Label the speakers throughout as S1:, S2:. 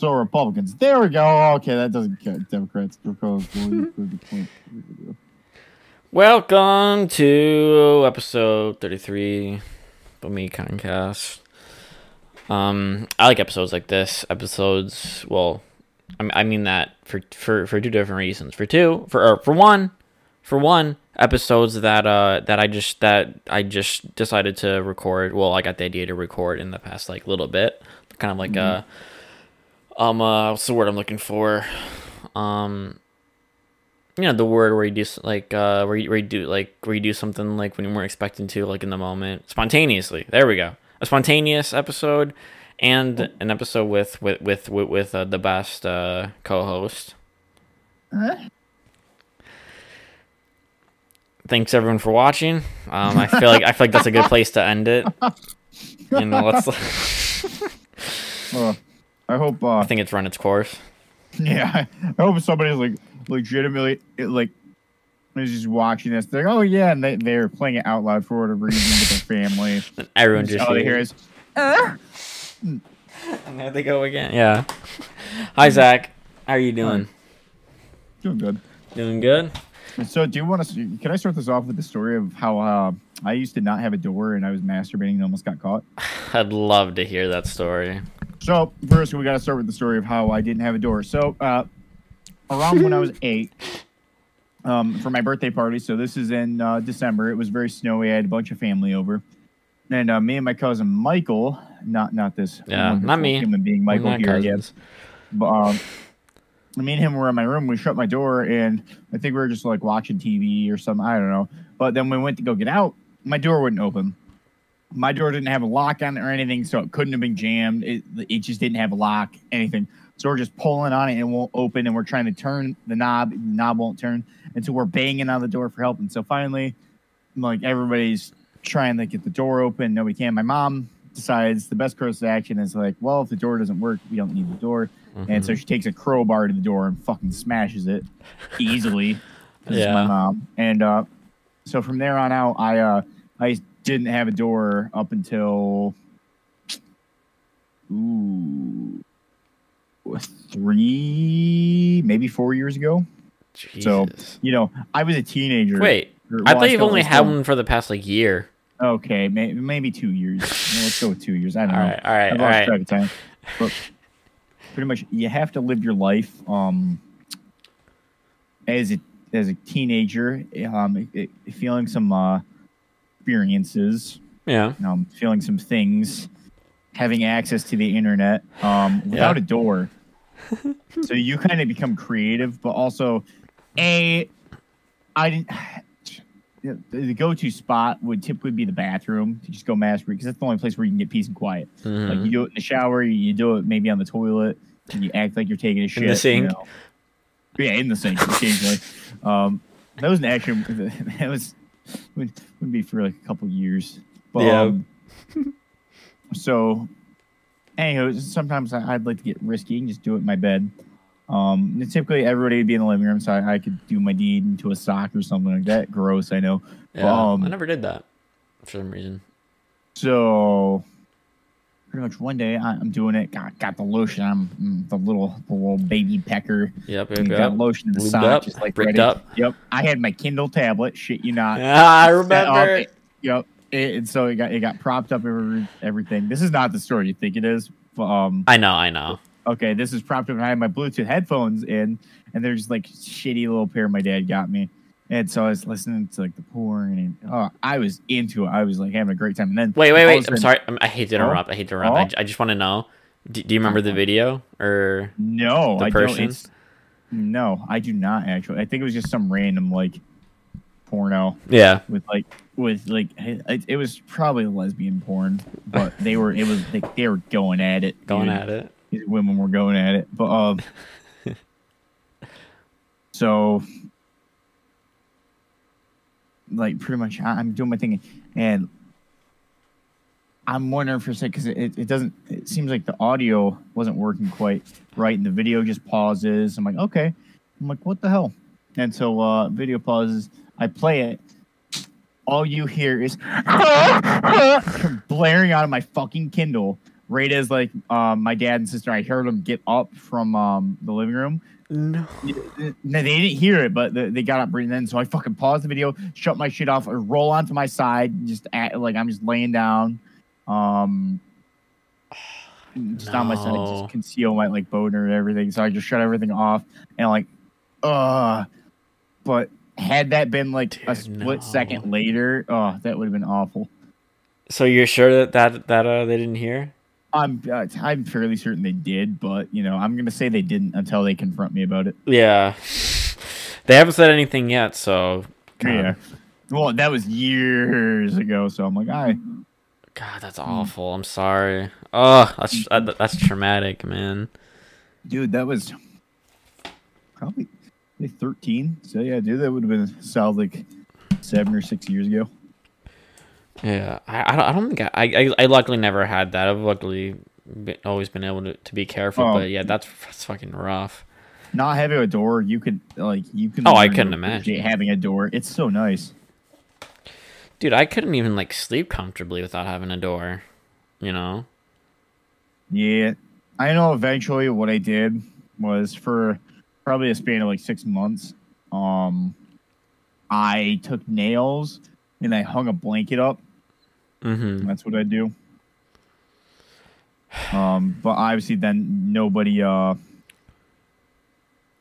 S1: So Republicans. There we go. Okay, that doesn't count. Democrats.
S2: Welcome to episode 33 of me Concast. Um, I like episodes like this. Episodes, well, I mean, I mean that for for for two different reasons. For two, for or for one, for one, episodes that uh that I just that I just decided to record. Well, I got the idea to record in the past like little bit, kind of like uh um uh what's the word I'm looking for? Um you know the word where you do like uh where you, where you do like where you do something like when you weren't expecting to like in the moment. Spontaneously. There we go. A spontaneous episode and an episode with with with with, with uh, the best uh co-host. Thanks everyone for watching. Um i feel like i feel like that's a good place to end it. You know let's
S1: I hope. Uh,
S2: i think it's run its course
S1: Yeah, I hope somebody's like legitimately like is just watching this. They're like, oh yeah, and they they're playing it out loud for whatever reason with their family.
S2: and everyone
S1: Just
S2: just
S1: all they hear
S2: hears-
S1: is
S2: and there they go again yeah hi zach how are you doing
S1: doing good.
S2: doing good
S1: So, do you want to? Can I start this off with the story of how uh, I used to not have a door and I was masturbating and almost got caught?
S2: I'd love to hear that story.
S1: So first, we got to start with the story of how I didn't have a door. So uh, around when I was eight, um, for my birthday party. So this is in uh, December. It was very snowy. I had a bunch of family over, and uh, me and my cousin Michael, not not this,
S2: Yeah, not me.
S1: human being, Michael here. Yeah,
S2: cousins.
S1: but um, me and him were in my room. We shut my door, and I think we were just like watching TV or something. I don't know. But then we went to go get out. My door wouldn't open. My door didn't have a lock on it or anything, so it couldn't have been jammed. It, it just didn't have a lock, anything. So we're just pulling on it and it won't open, and we're trying to turn the knob. The knob won't turn, and so we're banging on the door for help. And so finally, like everybody's trying to get the door open, nobody can. My mom decides the best course of action is like, well, if the door doesn't work, we don't need the door. And so she takes a crowbar to the door and fucking smashes it easily. it's my mom. And uh, so from there on out, I uh, I didn't have a door up until ooh three, maybe four years ago. So, You know, I was a teenager.
S2: Wait, I thought you've only had one for the past like year.
S1: Okay, may, maybe two years. Well, let's go with two years. I don't know.
S2: right, all right,
S1: I've
S2: all
S1: lost
S2: right.
S1: track of time. But pretty much, you have to live your life um, as a as a teenager, um, it, it- feeling some uh, experiences,
S2: Yeah.
S1: um, feeling some things, having access to the internet um, without
S2: Yeah.
S1: a door. so you kind of become creative, but also, a, I didn't. The go-to spot would typically be the bathroom to just go masturbate because that's the only place where you can get peace and quiet. Like
S2: Mhm.
S1: you do it in the shower, you, do it maybe on the toilet, and you act like you're taking a shit.
S2: the sink?
S1: You know? Yeah, in the sink occasionally. um, that was an action. That was would, would be for like a couple years. But,
S2: Yeah.
S1: um, so, anyhow, sometimes I- I'd like to get risky and just do it in my bed. Um, typically everybody would be in the living room, so I, I could do my deed into a sock or something like that. Gross, I know.
S2: Yeah.
S1: um,
S2: I never did that for some reason.
S1: So pretty much one day I- I'm doing it. Got got the lotion. I'm mm, the little the little baby pecker.
S2: Yep. Yep.
S1: got
S2: yep.
S1: lotion in the
S2: Lubed
S1: sock,
S2: up,
S1: just like ready.
S2: up.
S1: Yep. I had my Kindle tablet. Shit, you not.
S2: Ah, I remember.
S1: Yep. It, and so it got it got propped up every, everything. This is not the story you think it is. but, Um.
S2: I know. I know.
S1: Okay, this is propped up. and I had my Bluetooth headphones in, and they're just like shitty little pair my dad got me. And so I was listening to like the porn, and oh, I was into it. I was like having a great time. And then
S2: Wait, wait,
S1: all of a
S2: wait. I'm sorry. I'm, I hate to
S1: Oh.
S2: interrupt. I hate to interrupt. I
S1: Oh.
S2: j- I, just want to know. Do, do you remember the video or?
S1: No,
S2: The
S1: I
S2: person?
S1: don't. No, I do not actually. I think it was just some random like porno
S2: Yeah.
S1: with like with like it, it was probably lesbian porn, but they were it was like they were going at it.
S2: Going
S1: dude.
S2: at it.
S1: These women were going at it, but um. so, like, pretty much, I'm doing my thing, and I'm wondering for a second because it, it doesn't. It seems like the audio wasn't working quite right, and the video just pauses. I'm like, okay. I'm like, what the hell? And so, uh, video pauses. I play it. All you hear is blaring out of my fucking Kindle right as like um, my dad and sister, I heard them get up from um, the living room.
S2: No.
S1: No, they didn't hear it, but they, they got up breathing in. So I fucking paused the video, shut my shit off, or roll onto my side, just act, like I'm just laying down, um, just on my side,
S2: No.
S1: just conceal my like boner and everything. So I just shut everything off and like, uh, but had that been like a split
S2: no.
S1: second later, oh, that would have been awful.
S2: So you're sure that that that uh, they didn't hear?
S1: I'm uh, I'm fairly certain they did, but you know I'm gonna say they didn't until they confront me about it.
S2: Yeah. They haven't said anything yet, so
S1: Yeah. Well, that was years ago, so I'm like, I
S2: God, that's awful. I'm sorry. Oh, that's that's traumatic, man.
S1: dude, that was probably like 13. So yeah, dude, that would have been solid like seven or six years ago.
S2: Yeah, I I don't, I don't think I, I I luckily never had that. I've luckily been, always been able to, to be careful,
S1: Oh.
S2: but yeah, that's that's fucking rough.
S1: Not having a door, you could like you can.
S2: Oh, I couldn't imagine.
S1: having a door. It's so nice.
S2: Dude, I couldn't even like sleep comfortably without having a door. You know?
S1: Yeah, I know. Eventually, what I did was for probably a span of like six months. Um, I took nails and I hung a blanket up.
S2: Mm-hmm.
S1: That's what I do. Um, but obviously, then nobody. Uh,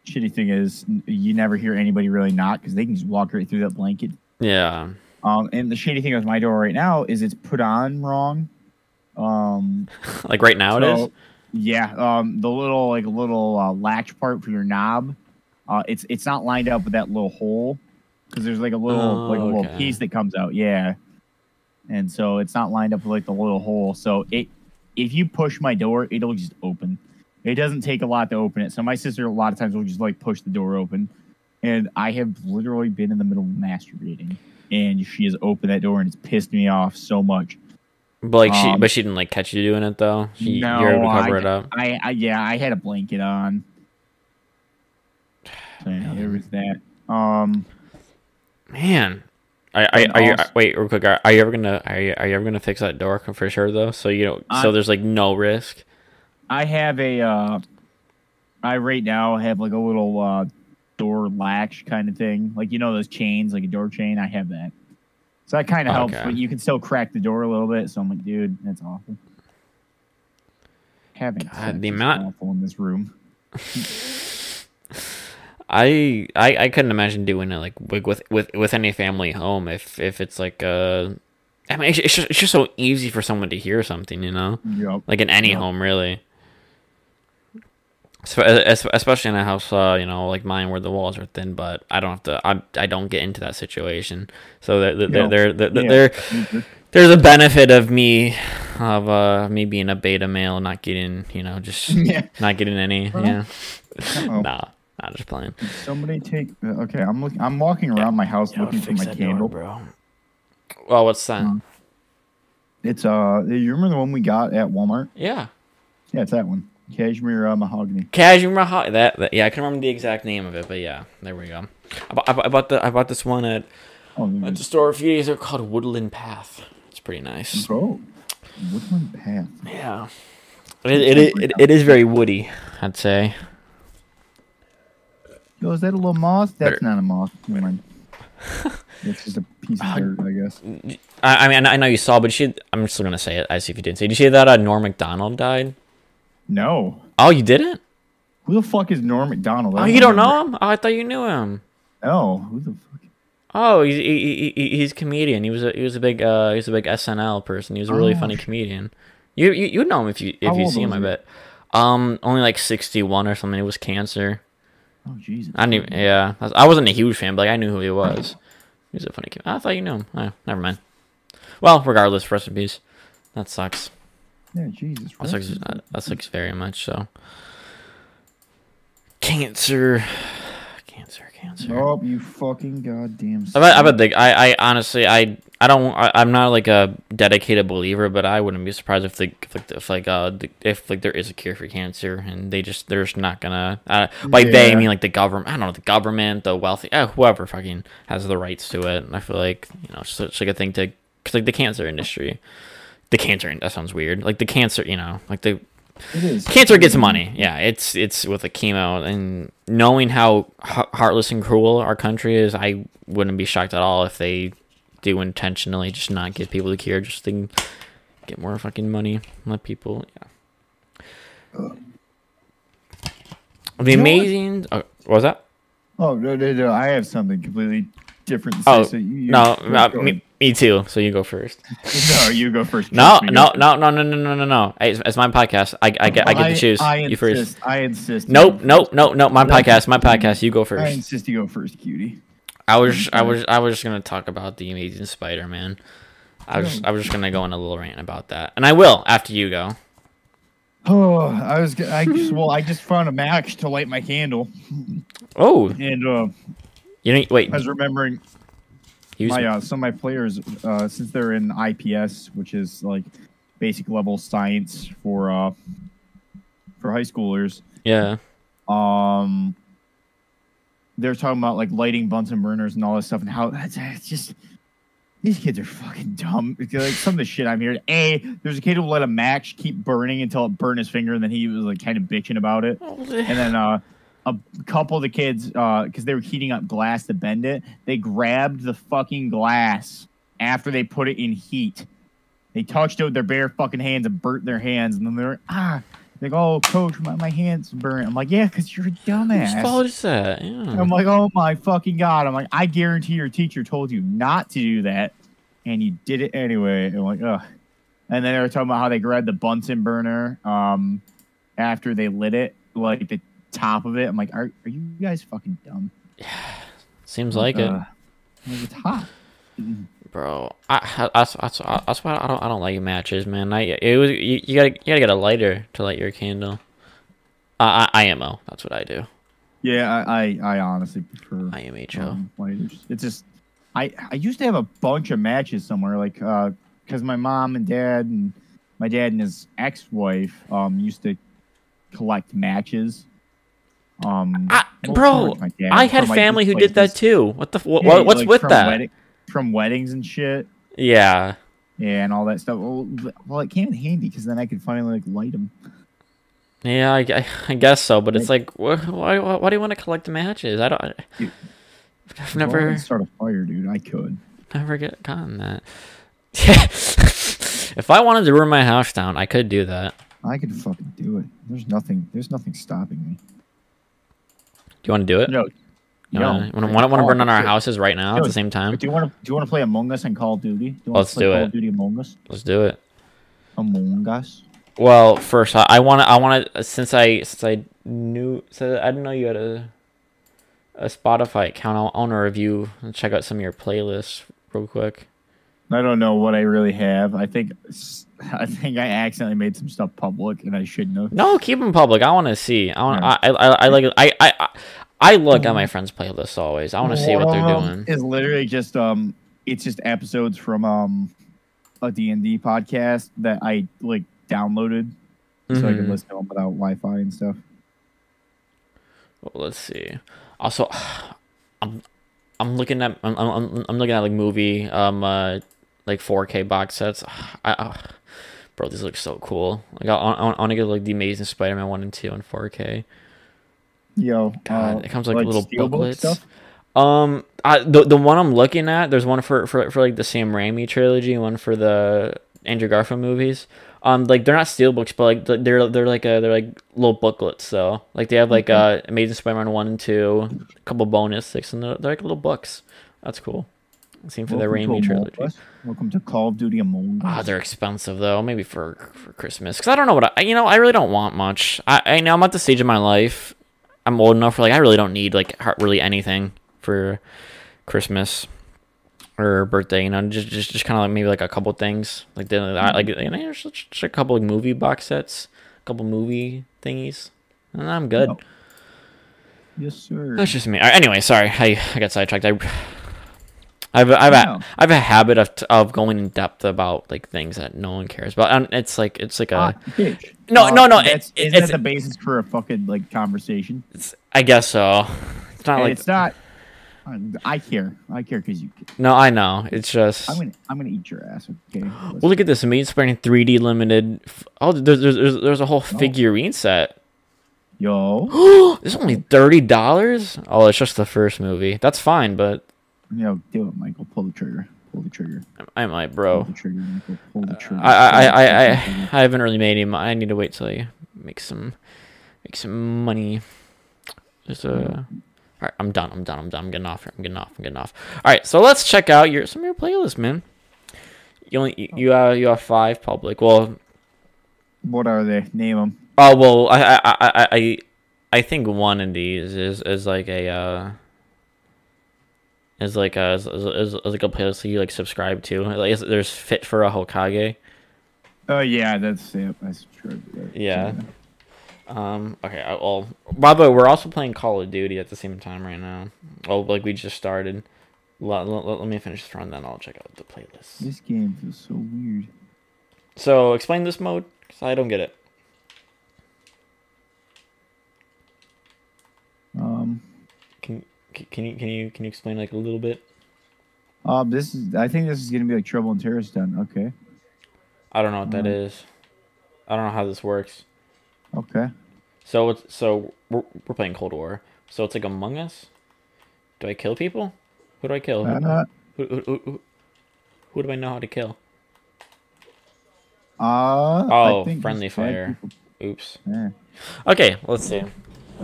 S1: shitty thing is, you never hear anybody really knock because they can just walk right through that blanket.
S2: Yeah.
S1: Um, and the shitty thing with my door right now is it's put on wrong. Um,
S2: Like right now it is.
S1: Yeah, um, the little like little uh, latch part for your knob, uh, it's it's not lined up with that little hole because there's like a little
S2: Oh,
S1: like a little
S2: okay.
S1: piece that comes out. Yeah, and so it's not lined up with like the little hole. So it if you push my door, it'll just open. It doesn't take a lot to open it. So my sister a lot of times will just like push the door open, and I have literally been in the middle of masturbating, and she has opened that door and it's pissed me off so much.
S2: But like she,
S1: um,
S2: but she didn't like catch you doing it though. She,
S1: No,
S2: you're able to cover
S1: I-
S2: it up.
S1: I, I yeah, I had a blanket on. So yeah, there was that. Um,
S2: Man, are, I,
S1: And
S2: are you wait real quick? Are, are you ever gonna are you, are you ever gonna fix that door for sure though? So you know, so there's like no risk.
S1: I have a. Uh, I right now have like a little uh, door latch kind of thing, like you know those chains, like a door chain. I have that, so that kind of helps.
S2: Okay.
S1: But you can still crack the door a little bit. So I'm like, dude, that's awful. Having
S2: God, the amount-
S1: awful in this room.
S2: I, I I couldn't imagine doing it like with with with, any family home if if it's like uh I mean it's, it's just it's just so easy for someone to hear something you know
S1: Yep.
S2: like in any
S1: Yep.
S2: home really. So, especially in a house, uh, you know, like mine, where the walls are thin, but I don't have to. I, I don't get into that situation. So there, there, there, there,
S1: Mhm.
S2: there's a benefit of me, of uh, me being a beta male, not getting, you know, just
S1: Yeah.
S2: not getting any.
S1: Well,
S2: Yeah, nah, not just playing.
S1: Somebody take. uh, Okay, I'm looking. I'm walking around my house looking for my candle.
S2: bro. Well, what's that?
S1: Um, It's uh, you remember the one we got at Walmart?
S2: yeah,
S1: Yeah, it's that one. Cashmere uh, mahogany.
S2: Cashmere Mahogany. That, that yeah, I can't remember the exact name of it, but yeah, there we go. I bought, I bought- I bought the I bought this one at
S1: Oh,
S2: at the store a few days ago called Woodland Path. It's pretty nice.
S1: bro. Woodland Path.
S2: Yeah, it it, it, it, it is very woody. I'd say.
S1: Yo, is that a little moth? That's
S2: Better-
S1: not a moth. Never mind. It's just a piece of dirt, I guess.
S2: I, I mean, I know you saw, but she. I'm still gonna say it. I see if you didn't see. Did you see that uh, Norm Macdonald died?
S1: No.
S2: Oh, you didn't?
S1: Who the fuck is Norm Macdonald? I
S2: Oh, you don't
S1: remember.
S2: know him? Oh, I thought you knew him.
S1: No. Who the fuck?
S2: Oh, he's he, he, he's a comedian. He was a he was a big uh he was a big SNL person. He was a really
S1: Oh,
S2: funny comedian. You you you know him if you if
S1: How
S2: you see him. I bet. Um, only like sixty one or something. It was cancer.
S1: Oh, Jesus.
S2: I knew. Yeah, I was- I wasn't a huge fan, but like, I knew who he was. He's a funny kid. I thought you knew him. Oh, never mind. Well, regardless, rest in peace. That sucks.
S1: Yeah, Jesus.
S2: That sucks. Uh, That sucks very much. So. Cancer. Cancer. Cancer.
S1: Oh, you fucking goddamn.
S2: I bet, I bet the, I, I honestly, I, I don't, I, I'm not like a dedicated believer, but I wouldn't be surprised if the, if like, if like, uh, if like there is a cure for cancer and they just, they're just not gonna, uh, by they, I mean like the government, I don't know, the government, the wealthy, uh, whoever fucking has the rights to it. And I feel like, you know, it's, it's like a thing to, cause like the cancer industry the cancer. That sounds weird. Like the cancer, you know, like the
S1: It is.
S2: Cancer gets money. Yeah, it's it's with the chemo and knowing how heartless and cruel our country is, I wouldn't be shocked at all if they do intentionally just not give people the cure just to get more fucking money. Let people, yeah. Uh, the
S1: You know what?
S2: amazing. Oh, what was that?
S1: Oh no, no, no! I have something completely different. To say,
S2: Oh
S1: so you,
S2: no,
S1: ahead.
S2: me, me too. So you go first.
S1: no, you go first.
S2: No, no, no, no, no, no, no, no, no. It's, my podcast. I, I get, I get to choose.
S1: I
S2: you first.
S1: insist, I insist.
S2: Nope, nope, nope, nope. My podcast, my podcast. You go first.
S1: I insist you go first, cutie.
S2: I was, I was, I was just gonna talk about the Amazing Spider-Man. I was, I was just gonna go on a little rant about that, and I will after you go.
S1: Oh, I was. I just, well, I just found a match to light my candle,
S2: Oh,
S1: and uh,
S2: you know, wait.
S1: I was remembering My uh, some of my players uh, since they're in IPS, which is like basic level science for uh for high schoolers.
S2: yeah.
S1: Um, they're talking about like lighting Bunsen burners and all this stuff, and how that's it's just these kids are fucking dumb. Like some of the shit I'm hearing. A, there's a kid who let a match keep burning until it burned his finger, and then he was like kind of bitching about it. And then uh, a couple of the kids, because they were heating up glass to bend it, they grabbed the fucking glass after they put it in heat. They touched it with their bare fucking hands and burnt their hands, and then they're ah, like, oh, coach, my, my hands burnt. I'm like, yeah, because you're a dumbass.
S2: that? Yeah.
S1: I'm like, oh my fucking god. I'm like, I guarantee your teacher told you not to do that, and you did it anyway. And I'm like, ugh. And then they were talking about how they grabbed the Bunsen burner um, after they lit it, like the top of it. I'm like, are, are you guys fucking dumb?
S2: Yeah, seems like it.
S1: Uh, I'm like, it's hot.
S2: bro. I, I, that's, that's why I don't I don't like matches, man. I it was you, you gotta you gotta get a lighter to light your candle. Uh, I, IMO. That's what I do.
S1: Yeah, I, I, I honestly prefer
S2: IMHO.
S1: um, lighters. It's just, I, I used to have a bunch of matches somewhere, like, uh, because my mom and dad and my dad and his ex-wife um used to collect matches. Um,
S2: I, bro,
S1: towards my dad
S2: I had
S1: from, like,
S2: family who did that too. What the what,
S1: Yeah,
S2: what's
S1: like,
S2: with
S1: from
S2: that?
S1: wedding- from weddings and shit.
S2: Yeah.
S1: Yeah, and all that stuff. Well, well it came in handy because then I could finally like light them.
S2: Yeah, I, I, guess so, but it's like, wh- why, why, why do you want to collect the matches? I don't.
S1: Dude,
S2: I've never,
S1: start a fire, dude. I could.
S2: never get gotten that. if I wanted to burn my house down, I could do that.
S1: I could fucking do it. There's nothing. There's nothing stopping me.
S2: You want to do it?
S1: No.
S2: You
S1: no.
S2: want to want to
S1: Oh,
S2: burn down our houses right now at the same time?
S1: Do you want to? Do you want to play Among Us and Call of Duty? Do you wanna
S2: Let's
S1: play
S2: do
S1: Call
S2: it.
S1: of Duty Among Us.
S2: Let's do it.
S1: Among Us.
S2: Well, first I want to I want to since I since I knew so I didn't know you had a a Spotify account. I want to review and check out some of your playlists real quick.
S1: I don't know what I really have. I think. I think I accidentally made some stuff public, and I shouldn't have.
S2: No, keep them public. I want to see. I want. I, I I like. I I I- look at my friends' playlists always. I want to see what they're doing.
S1: Is literally just um, it's just episodes from um, a D and D podcast that I like downloaded so I can listen to them without Wi-Fi and stuff.
S2: Well, let's see. Also, I'm I'm looking at I'm I'm, I'm looking at like movie um uh like 4K box sets. I, I bro, these look so cool. Like I, I, I want to get like the Amazing Spider-Man one and two in 4K.
S1: Yo,
S2: God,
S1: uh,
S2: it comes with, like, little booklets. Um, I, the the one I'm looking at, there's one for for for like the Sam Raimi trilogy, one for the Andrew Garfield movies. Um, like they're not steelbooks, but like they're they're like a, they're like little booklets. though. like they have like uh Amazing Spider-Man one and two, a couple bonus six, and they're, they're like little books. That's cool. Same for the
S1: Welcome to
S2: Raimi trilogy.
S1: Us. Welcome to Call of Duty Among
S2: Ah,
S1: Us.
S2: they're expensive though. Maybe for for Christmas, because I don't know what I. You know, I really don't want much. I I know I'm at the stage of my life. I'm old enough for like I really don't need like really anything for Christmas or birthday. You know, just just just kind of like maybe like a couple things like the I like you know, just, just a couple of movie box sets, a couple movie thingies, and I'm good.
S1: No. yes, sir.
S2: That's just me. Right, anyway, sorry, I, I got sidetracked. I, I've I've a, I've a habit of of going in depth about like things that no one cares about, and it's like it's like a
S1: Ah.
S2: No,
S1: Uh,
S2: no, no,
S1: That's,
S2: it-
S1: isn't
S2: it's-
S1: that the basis for a fucking like conversation?
S2: it's, I guess so. It's not like
S1: it's not. I care. I care because you.
S2: No, I know. It's just.
S1: I'm gonna. I'm gonna eat your ass. Okay.
S2: Well, look at this. Meat Spring 3D limited. Oh, there's, there's, there's, there's a whole figurine set.
S1: Yo.
S2: It's only $30? Oh, it's just the first movie. That's fine, but
S1: Yo, do it, Michael. Pull the trigger. Pull the trigger.
S2: I might, bro.
S1: Pull the trigger, Michael. Pull the trigger.
S2: I, I, I, I, I,
S1: Pull the trigger.
S2: I haven't really made him. I need to wait till I make some, make some money. There's a. All right, I'm done. I'm done. I'm done. I'm getting off here. I'm getting off. I'm getting off. All right, so let's check out your some of your playlists, man. You only you, you uh you have five public. Well,
S1: What are they? Name them.
S2: oh well, I I I I I, I think one of these is is like a uh. Is like a is, is, is like a playlist that you like subscribe to. Like is, there's fit for a Hokage.
S1: Oh yeah, that's it. That's true.
S2: Yeah. Um. Okay. I, well, by the way, we're also playing Call of Duty at the same time right now. Oh, like we just started. Let, let, let me finish this run, then I'll check out the playlist.
S1: This game feels so weird.
S2: So, explain this mode, cause I don't get it.
S1: Um.
S2: Can you can you can you explain like a little bit?
S1: Um. This is. I think this is gonna be like Trouble in Terrorist Town. Okay.
S2: I don't know what that
S1: Um,
S2: is. I don't know how this works.
S1: Okay.
S2: So it's so we're we're playing Cold War. So it's like Among Us. Do I kill people? Who do I kill? Who,
S1: Uh,
S2: who, who, who, who, who do I know how to kill?
S1: uh, I
S2: Oh,
S1: think
S2: friendly fire. Oops.
S1: Yeah.
S2: Okay, let's see.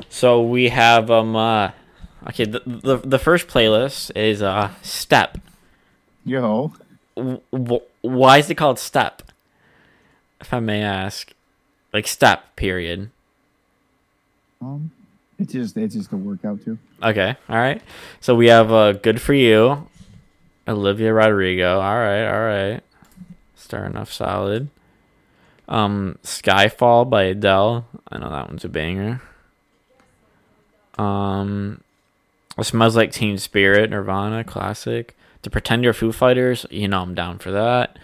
S2: So we have um uh okay the the, the first playlist is uh step.
S1: Yo.
S2: W- w- why is it called step? If I may ask, like step period.
S1: Um. It's just. It's just a workout too.
S2: Okay, all right. So we have uh good for you, Olivia Rodrigo. All right, all right. Starting off solid. Um, Skyfall by Adele. I know that one's a banger. Um, It smells Like Teen Spirit, Nirvana, classic. The Pretender Foo Fighters, you know I'm down for that.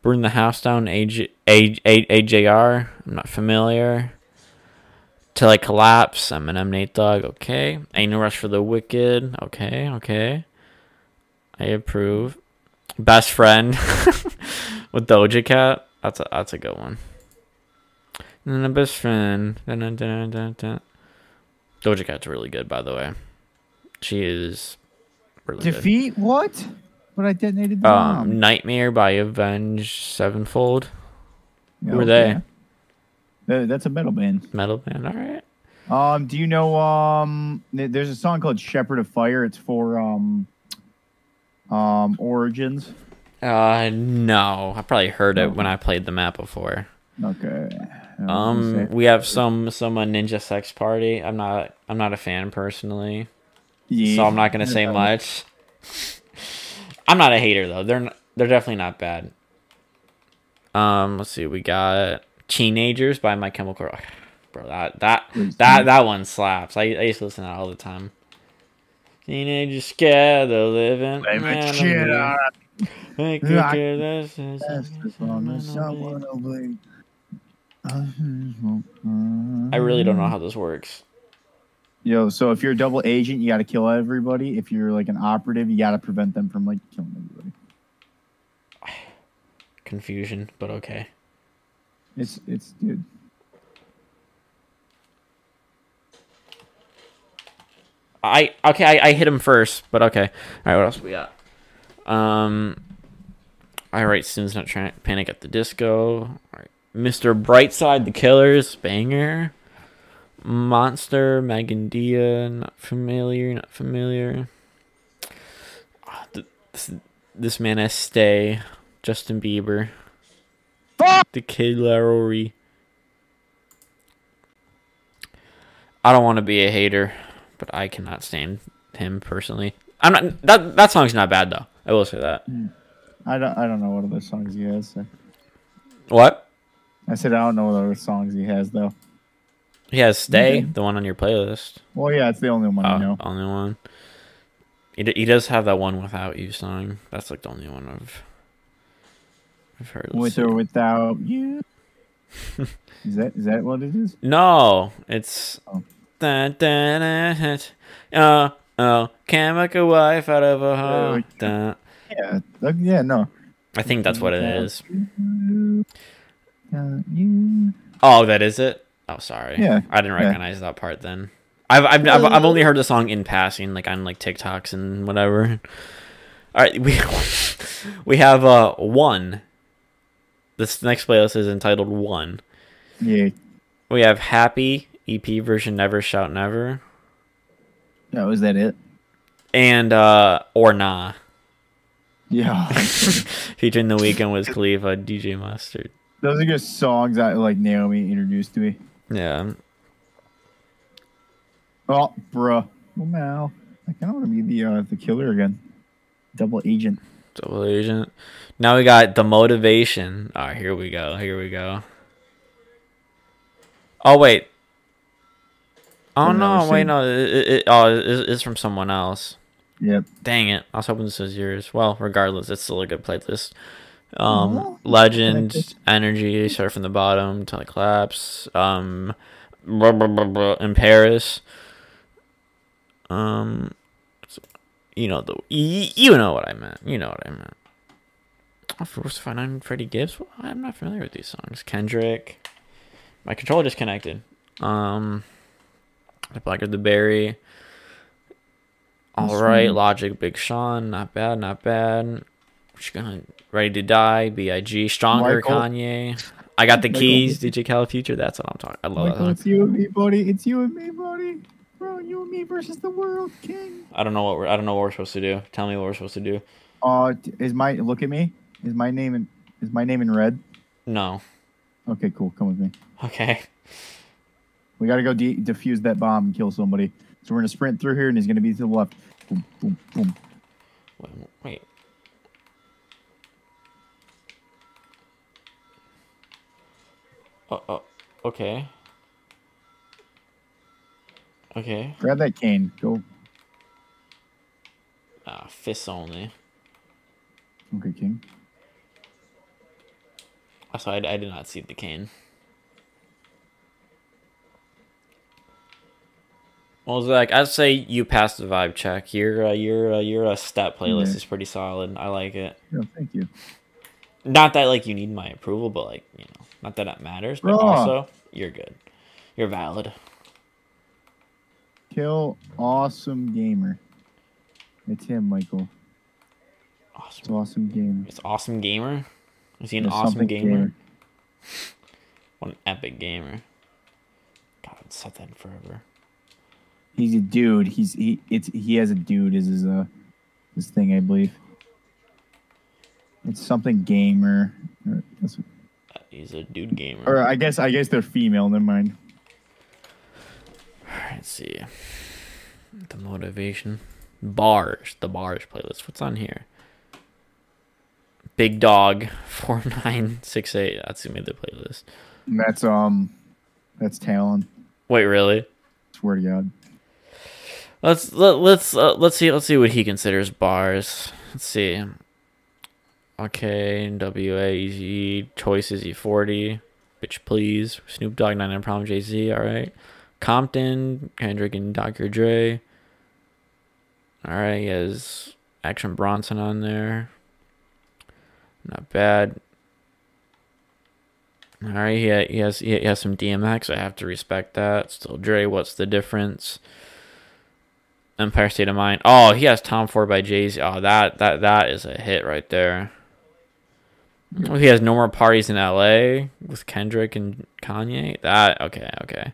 S2: Burn the House Down, AJ, A, A, AJR, I'm not familiar. Till I Collapse, Eminem, Nate Dogg, okay. Ain't No Rush for the Wicked, okay, okay. I approve. Best Friend with Doja Cat, that's a, that's a good one. And then the best friend. Doja Cat's really good, by the way. She is really good.
S1: Defeat what? But I detonated.
S2: Um, Nightmare by Avenged Sevenfold. Who are they?
S1: That- That's a metal band.
S2: Metal band, all right.
S1: Um, do you know um there's a song called Shepherd of Fire. It's for um um Origins.
S2: Uh, no, I probably heard it when I played the map before.
S1: Okay. I was gonna
S2: Um, we have some some uh, Ninja Sex Party. I'm not I'm not a fan personally,
S1: yeah.
S2: so I'm not gonna say much. I'm not a hater though. They're n- they're definitely not bad. Um, let's see. We got Teenagers by My Chemical. Ro- Bro, that that that that one slaps. I, I used to listen to that all the time. Teenagers scared of living.
S1: It,
S2: man,
S1: shit
S2: I'm I could care less. I really don't know how this works.
S1: Yo, so if you're a double agent, you got to kill everybody. If you're like an operative, you got to prevent them from like killing everybody.
S2: Confusion, but okay.
S1: It's it's dude.
S2: I okay. I, I hit him first, but okay. All right, what else we got? Um, all right, write Sin's not trying panic at the disco. All right, Mr. Brightside, the Killers, banger. Monster, Meg & Dia, not familiar, not familiar. Ah, This, this man has stay. Justin Bieber. The Kid Laroi. I don't want to be a hater, but I cannot stand him personally. I'm not that that song's not bad though. I will say that.
S1: I don't I don't know what other songs he has.
S2: What?
S1: I said I don't know what other songs he has though.
S2: He has Stay,
S1: Okay.
S2: the one on your playlist.
S1: Well, yeah, it's the only one
S2: Oh,
S1: I know.
S2: only one. He, d- he does have that one without you song. That's like the only one I've I've heard. Let's
S1: With
S2: see.
S1: or without you. is that is that what it is?
S2: No, it's
S1: Oh.
S2: da, da, da, da, uh, uh, Oh, can't make a wife out of a hoe.
S1: Yeah. Yeah, uh, yeah, no.
S2: I think that's what it is.
S1: Uh, you.
S2: Oh, that is it. Oh, sorry.
S1: Yeah,
S2: I didn't
S1: yeah.
S2: recognize that part then. I've, I've, I've, I've only heard the song in passing, like on like TikToks and whatever. All right, we we have uh one. This next playlist is entitled One.
S1: Yeah,
S2: We have Happy EP version Never Shout Never
S1: no, is that it?
S2: and uh Or Nah
S1: Yeah,
S2: featuring the Weeknd Wiz Khalifa DJ Mustard.
S1: those are just songs that like Naomi introduced to me.
S2: Yeah.
S1: Oh, bruh. Well, now I kind of want to be the uh, the killer again. Double agent.
S2: Double agent. Now we got the motivation. All right, here we go. Here we go. Oh wait. Oh
S1: I've
S2: no! Wait, no. It, it, it- oh, it- it's from someone else.
S1: Yep.
S2: Dang it! I was hoping this was yours. Well, regardless, it's still a good playlist. Um,
S1: Aw,
S2: Legend. Energy, start from the bottom till it claps. Um, blah, blah, blah, blah, in Paris. Um, you know the you, you know what I meant. You know what I ment. Oh, Force Five Nine, Freddie Gibbs. Well, I'm not familiar with these songs. Kendrick. My controller disconnected. Um, the Blacker the Berry. All right, Logic, Big Sean, not bad, not bad. Gonna Ready to Die, Big, Stronger,
S1: Michael.
S2: Kanye. I got the
S1: Michael.
S2: keys, DJ Khaled Future. That's what I'm talking. I love that
S1: Michael,
S2: song.
S1: it's you and me, buddy. It's you and me, buddy. Bro, you and me versus the world, king.
S2: I don't know what we're. I don't know what we're supposed to do. Tell me what we're supposed to do.
S1: Uh, is my look at me? Is my name in is my name in red?
S2: No.
S1: Okay, cool. Come with me.
S2: Okay.
S1: We gotta go de- defuse that bomb and kill somebody. So we're gonna sprint through here, and he's gonna be to the left. Boom, boom, boom.
S2: Wait. wait. Oh, oh, okay. Okay.
S1: Grab that cane. Go.
S2: Ah, fists only.
S1: Okay, king.
S2: So I, I did not see the cane. Well, Zach, I'd say you passed the vibe check. Your uh, your uh, your uh, step playlist
S1: Yeah.
S2: is pretty solid. I like it.
S1: Yeah, thank you.
S2: Not that like you need my approval, but like you know, not that that matters. But also, you're good. You're valid.
S1: Kill awesome gamer. It's him, Michael. It's
S2: Awesome.
S1: awesome gamer.
S2: It's awesome gamer. Is he an
S1: There's
S2: awesome
S1: something
S2: gamer? What an epic gamer. God, I've said that forever.
S1: He's a dude. He's he. It's he has a dude as his uh his thing, I believe. It's something gamer. That's-
S2: He's a dude gamer.
S1: or I guess I guess they're female. Never mind.
S2: Let's see. The motivation. Bars. The bars playlist. What's on here? Big Dog 4968. That's who made the playlist.
S1: And that's um, that's Talon.
S2: Wait, really?
S1: Swear to God.
S2: Let's let, let's uh, let's see let's see what he considers bars. Let's see. Okay, W A Z choices E forty. Bitch please. Snoop Dogg nine nine problem Jay Z. All right. Compton Kendrick and Dr. Dre. All right, he has Action Bronson on there. Not bad. All right, he, ha- he has he has some DMX. I have to respect that. Still Dre. What's the difference? Empire State of Mind. Oh, he has Tom Ford by Jay Z. Oh, that that that is a hit right there. Oh, he has No More Parties in L.A. with Kendrick and Kanye. That okay, okay.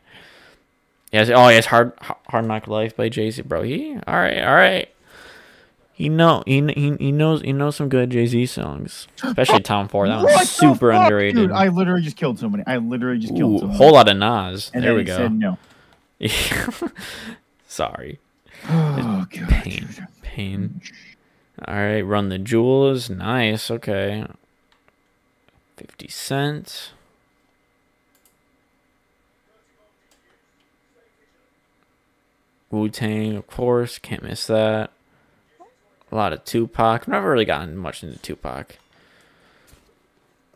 S2: He has oh, he has Hard Hard Knock Life by Jay Z. Bro, he all right, all right. He know he he, he knows he knows some good Jay Z songs, especially Tom Ford. That one's super
S1: fuck,
S2: underrated.
S1: Dude, I literally just killed somebody. I literally just killed
S2: Ooh,
S1: somebody.
S2: whole lot of Nas.
S1: And
S2: there we go.
S1: No.
S2: Sorry.
S1: Oh god.
S2: Pain. Pain. All right, run the jewels. Nice. Okay. 50 cents. Wu Tang, of course. Can't miss that. A lot of Tupac. I've never really gotten much into Tupac.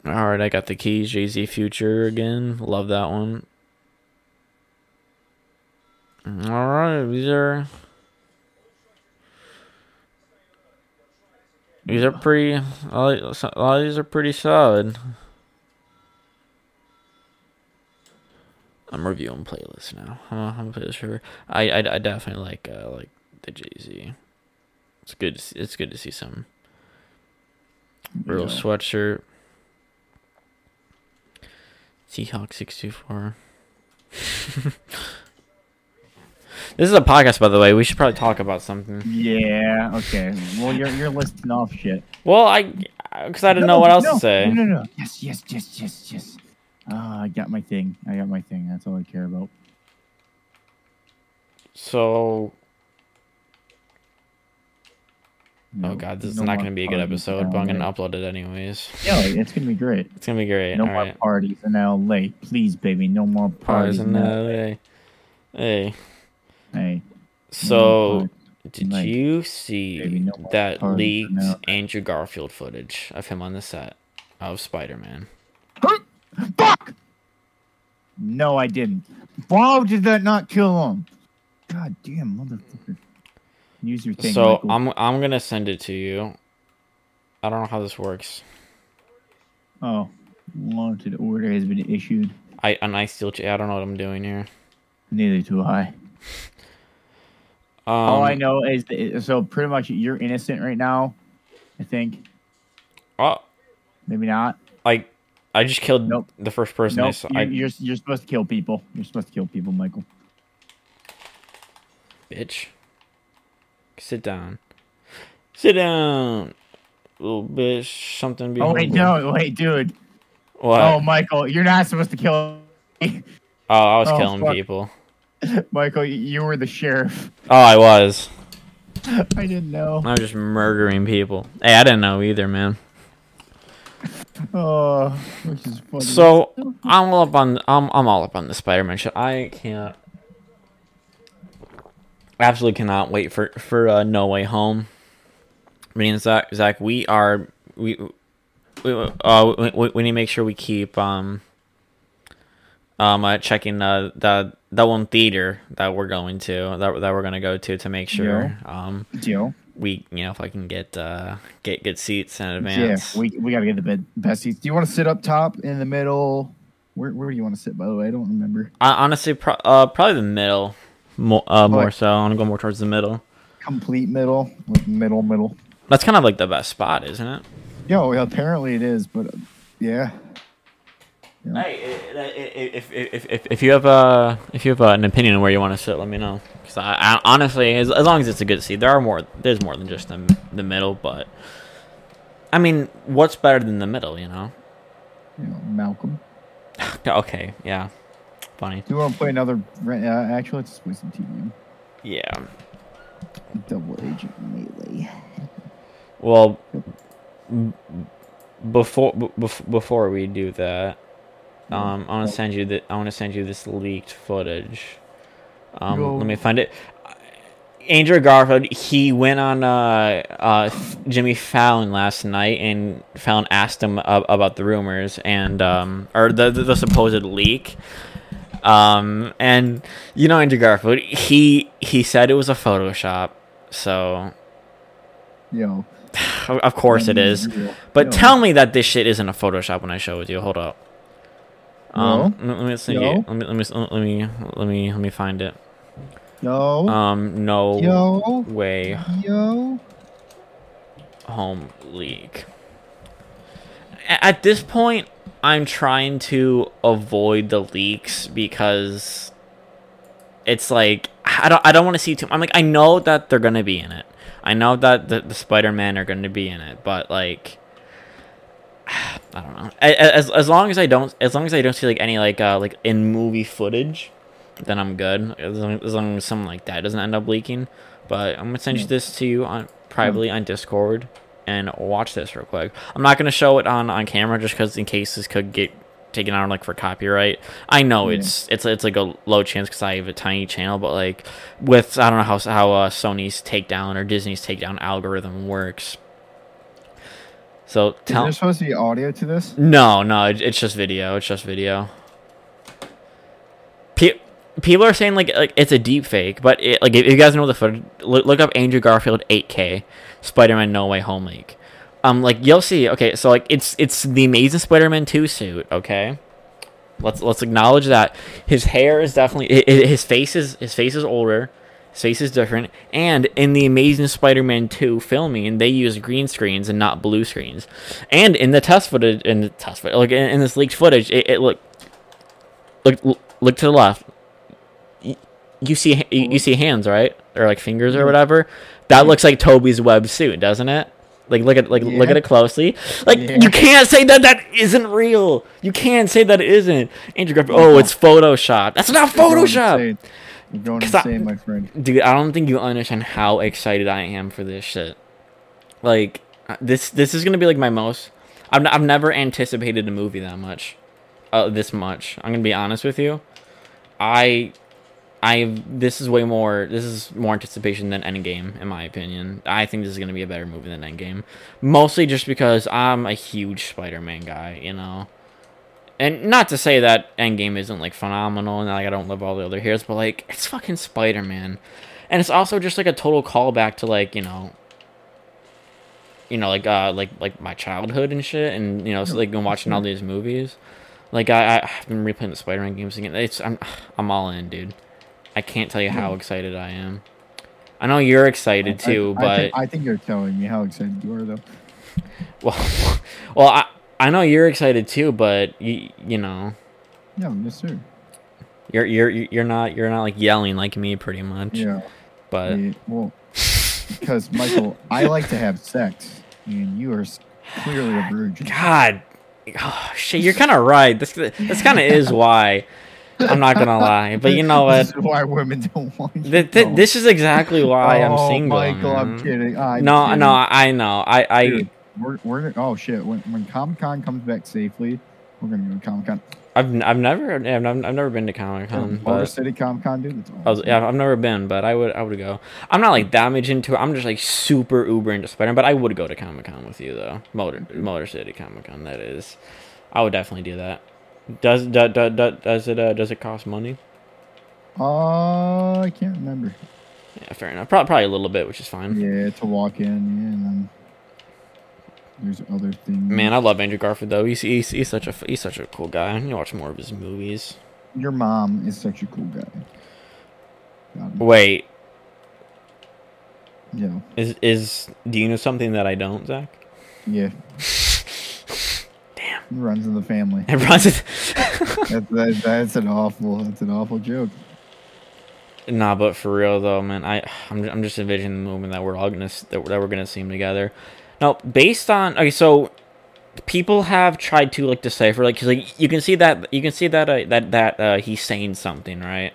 S2: All right, I got the keys. Jay Z Future again. Love that one. All right, these are These are pretty. A lot of these are pretty solid. I'm reviewing playlists now. I'm a, I'm playlist reviewer. I, I, I definitely like uh, like the Jay Z. It's good. To see, it's good to see some real
S1: Yeah.
S2: sweatshirt. Seahawk six two four. This is a podcast, by the way. We should probably talk about something.
S1: Yeah. Okay. Well, you're you're listing off shit.
S2: Well, I because I didn't know what else
S1: no,
S2: to say.
S1: No, no, no. Yes, yes, yes, yes, yes. Ah, I got my thing. I got my thing. That's all I care about.
S2: So,
S1: No-
S2: oh god, this is not going to be a good episode, but I'm going to upload it anyways.
S1: Yeah, it's gonna be great.
S2: It's going to be great.
S1: No
S2: All
S1: more
S2: right.
S1: parties in LA, please, baby. No more
S2: Parties
S1: parties
S2: in
S1: in LA.
S2: LA. Hey,
S1: Hey.
S2: so did
S1: Like,
S2: you see
S1: no
S2: that leaked. Andrew Garfield footage of him on the set of Spider Man?
S1: Fuck! No, I didn't. Why did that not kill him? God damn, motherfucker. Use your thing.
S2: So
S1: Michael.
S2: I'm I'm gonna send it to you. I don't know how this works.
S1: Oh, wanted order has been issued.
S2: I and I still I don't know what I'm doing here.
S1: Neither do I.
S2: Um,
S1: All I know is that, so pretty much you're innocent right now. I think
S2: Oh,
S1: maybe not.
S2: I I just killed
S1: Nope.
S2: the first person I saw.
S1: you're, you're you're supposed to kill people. You're supposed to kill people, Michael.
S2: bitch. Sit down. Sit down. Little bitch. Something. Be
S1: Oh wait, no, wait, dude.
S2: What?
S1: Oh, Michael, you're not supposed to kill. me.
S2: Oh, I was
S1: Oh,
S2: killing
S1: fuck.
S2: people.
S1: Michael, you- you were the sheriff.
S2: Oh, I was.
S1: I didn't know.
S2: I was just murdering people. Hey, I didn't know either, man.
S1: Oh, which is funny.
S2: So I'm all up on I'm I'm all up on the Spider-Man shit. I can't. Absolutely cannot wait for for uh, No Way Home. Me and Zach, Zach, we are we we uh we, we, we need to make sure we keep um um uh, checking uh, the that one theater that we're going to that that we're gonna go to to make sure um
S1: Joe.
S2: we you know if I can get uh get good seats in advance.
S1: Yeah, we, we gotta get the bed, best seats. Do you want to sit up top in the middle? Where where do you want to sit? By the way, I don't remember.
S2: I, honestly, pro- uh, probably the middle, more, uh, more
S1: Like-
S2: so. I want to go more towards the middle.
S1: Complete middle, like middle, middle.
S2: That's kind of like the best spot, isn't it?
S1: Yeah, well, apparently it is, but uh, yeah.
S2: Hey, if, if, if, if you have uh, if you have an opinion on where you want to sit, let me know. Because I, I honestly, as, as long as it's a good seat, there are more. There's more than just the the middle, but I mean, what's better than the middle? You know?
S1: You know, Malcolm.
S2: okay, yeah, funny.
S1: Do you want to play another? Uh, actually, let's play some TV.
S2: Yeah.
S1: Double Agent Melee.
S2: Well, b- before b- before we do that, um, I want to send you the I want to send you this leaked footage. Um, let me find it. Andrew Garfield, he went on uh, uh, Jimmy Fallon last night, and Fallon asked him ab- about the rumors and um, or the, the the supposed leak. Um, and you know Andrew Garfield, he he said it was a Photoshop, so
S1: Yo.
S2: of course it is. But
S1: Yo.
S2: tell me that this shit isn't a Photoshop when I show it to you. Hold up. Um, let let me send you.
S1: Yo.
S2: Let me let me let me let me let me find it.
S1: Yo.
S2: Um, no
S1: Yo.
S2: way
S1: Yo.
S2: home league. At this point, I'm trying to avoid the leaks because it's like I don't I don't want to see too. I'm like I know that they're gonna be in it. I know that the, the Spider Man are gonna be in it, but like I don't know. As as long as I don't as long as I don't see like any like uh like in movie footage, then I'm good. As long as, long as something like that doesn't end up leaking. But I'm gonna send you this to you on privately on Discord and watch this real quick. I'm not gonna show it on on camera just because in case this could get taken out like for copyright. I know
S1: Yeah.
S2: it's it's it's like a low chance because I have a tiny channel, but like with I don't know how how uh, Sony's takedown or Disney's takedown algorithm works. So tell.
S1: Is there supposed to be audio to this?
S2: no, no, it, it's just video. It's just video. Pe- people are saying like like it's a deep fake, but it, like if you guys know the footage, look, look up Andrew Garfield 8K Spider-Man No Way Home leak. Um, like you'll see. Okay, so like it's it's the Amazing Spider-Man two suit. Okay, let's let's acknowledge that his hair is definitely hi- hi- his face is his face is older. His face is different, and in the Amazing Spider-Man 2 filming, they use green screens and not blue screens. And in the test footage, in the test footage, like in, in this leaked footage, it, it look, look, look to the left. You, you see, you, you see hands, right, or like fingers or whatever. That looks like Tobey's web suit, doesn't it? Like look at like look at it closely. Like
S1: Yeah.
S2: you can't say that that isn't real. You can't say that it isn't. Andrew Garfield. Oh, it's Photoshop. That's not
S1: You're going insane. You're going
S2: 'Cause I-
S1: my friend.
S2: Dude, I don't think you understand how excited I am for this shit. Like uh, this this is gonna be like my most. I've I've never anticipated a movie that much, uh, this much. I'm gonna be honest with you. I, I this is way more. This is more anticipation than Endgame, in my opinion. I think this is gonna be a better movie than Endgame, mostly just because I'm a huge Spider-Man guy. You know. And not to say that Endgame isn't like phenomenal and like I don't love all the other heroes, but like it's fucking Spider Man, and it's also just like a total callback to like you know, you know like uh like like my childhood and shit, and you know so, like been watching all these movies. Like I I've been replaying the Spider Man games again. It's I'm I'm all in, dude. I can't tell you how excited I am. I know you're excited too,
S1: I,
S2: but
S1: I think, I think you're telling me how excited you are, though.
S2: well, well I I know you're excited too, but you you know.
S1: Yeah, yes, sir.
S2: You're you're you're not you're not like yelling like me pretty much.
S1: Yeah.
S2: But
S1: yeah, well, because Michael, I like to have sex, and you are clearly a virgin.
S2: God, oh, shit, you're kind of right. This this kind of is why. I'm not gonna lie, but you know what?
S1: This is why women don't want you.
S2: Th- th- this is exactly why I'm
S1: Oh,
S2: single.
S1: Michael, I'm kidding. I'm
S2: No,
S1: kidding.
S2: no, I know. I I
S1: Dude, we're, we're oh shit. When when Comic Con comes back safely, we're gonna go to Comic Con.
S2: I've I've never I've, I've never been to Comic Con,
S1: Motor City Comic Con, dude. It's
S2: I was, yeah, I've never been, but I would I would go. I'm not like that much into it. I'm just like super uber into Spider, Man, but I would go to Comic Con with you though. Motor Motor City Comic Con, that is. I would definitely do that. Does do, do, do, does it uh, does it cost money?
S1: Uh, I can't remember.
S2: Yeah, fair enough. Probably, probably a little bit, which is fine.
S1: Yeah, to walk in, yeah, and then there's other things.
S2: Man, I love Andrew Garfield though. He's, he's he's such a he's such a cool guy. You watch more of his movies.
S1: your mom is such a cool guy.
S2: Wait,
S1: yeah,
S2: is is do you know something that I don't, Zach?
S1: yeah.
S2: Damn.
S1: It runs in the family.
S2: Everyone's
S1: That's that, that's an awful that's an awful joke.
S2: Nah, but for real though, man, I I'm, I'm just envisioning the moment that we're all gonna that, that we're gonna see him together. Now, based on okay, so people have tried to like decipher like 'cause, like you can see that you can see that uh, that that uh, he's saying something right.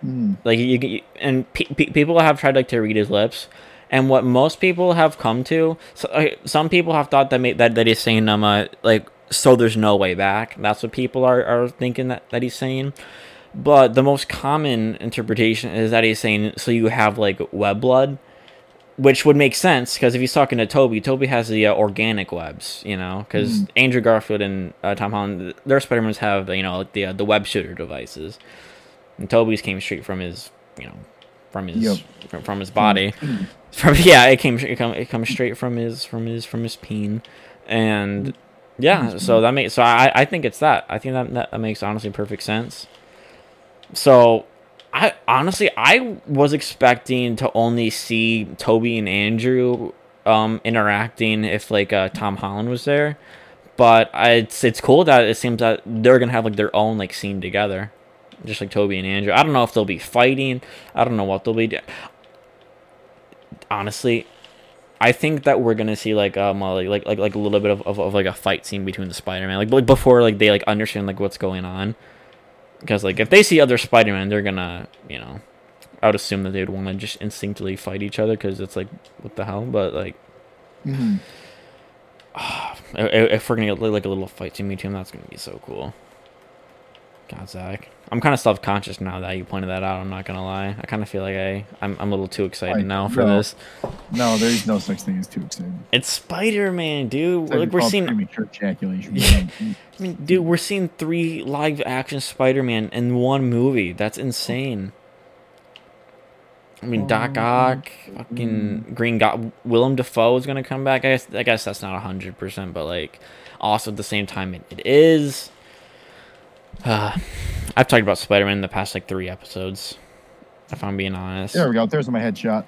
S1: Hmm.
S2: Like you, you and pe- pe- people have tried like to read his lips, and what most people have come to, so, okay, some people have thought that may, that that he's saying um uh, like so there's no way back. That's what people are are thinking that that he's saying. But the most common interpretation is that he's saying so you have like web blood, which would make sense because if he's talking to Tobey, Tobey has the uh, organic webs, you know, because
S1: Mm.
S2: Andrew Garfield and uh, Tom Holland, their Spider-Mans have you know like the uh, the web shooter devices, and Tobey's came straight from his you know from his
S1: Yep.
S2: from, from his body.
S1: Hmm.
S2: From yeah, it came it come it comes straight from his from his from his peen, and yeah, so that makes so I I think it's that I think that that makes honestly perfect sense. So, I honestly I was expecting to only see Tobey and Andrew um interacting if like uh, Tom Holland was there, but I, it's it's cool that it seems that they're gonna have like their own like scene together, just like Tobey and Andrew. I don't know if they'll be fighting. I don't know what they'll be. do- Honestly, I think that we're gonna see like um uh, like like like, like a little bit of, of, of like a fight scene between the Spider Man like like before like they like understand like what's going on because like if they see other Spider Man they're gonna you know I would assume that they'd want to just instinctively fight each other because it's like what the hell but like
S1: Mhm.
S2: i- i- if we're gonna get like a little fight scene between them that's gonna be so cool. God Zach, I'm kind of self conscious now that you pointed that out. I'm not gonna lie. I kind of feel like I I'm, I'm a little too excited
S1: Like,
S2: now for
S1: no.
S2: this.
S1: No, there's no such thing as too excited.
S2: It's Spider Man, dude. Like we're seeing
S1: premature ejaculation.
S2: I mean, dude, we're seeing three live action Spider Man in one movie. That's insane. I mean, oh, Doc Ock, fucking Green God, Willem Dafoe is gonna come back. I guess I guess that's not hundred percent, but like, also at the same time, it, it is. Uh, I've talked about Spider Man in the past like three episodes. If I'm being honest,
S1: There we go. There's my headshot.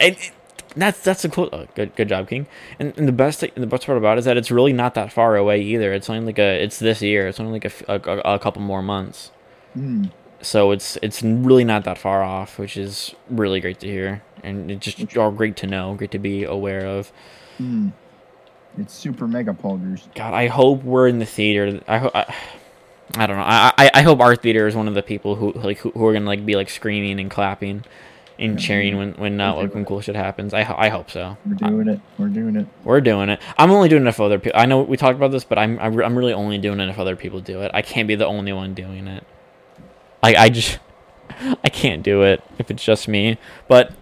S2: It- that's that's a cool. Oh, good good job, King. And, and the best the best part about it is that it's really not that far away either. It's only like a it's this year. It's only like a, a, a- couple more months.
S1: Hmm.
S2: So it's it's really not that far off, which is really great to hear, and it's just all great to know, great to be aware of.
S1: Hmm. It's super mega poggers.
S2: God, I hope we're in the theater. I hope. I, I don't know. I, I I hope our theater is one of the people who like who, who are gonna like be like screaming and clapping, and cheering when when uh,
S1: we're
S2: when cool shit happens. I I hope so.
S1: We're doing it. We're doing it.
S2: We're doing it. I'm only doing it if other people. I know we talked about this, but I'm I'm re- I'm really only doing it if other people do it. I can't be the only one doing it. I I just I can't do it if it's just me. But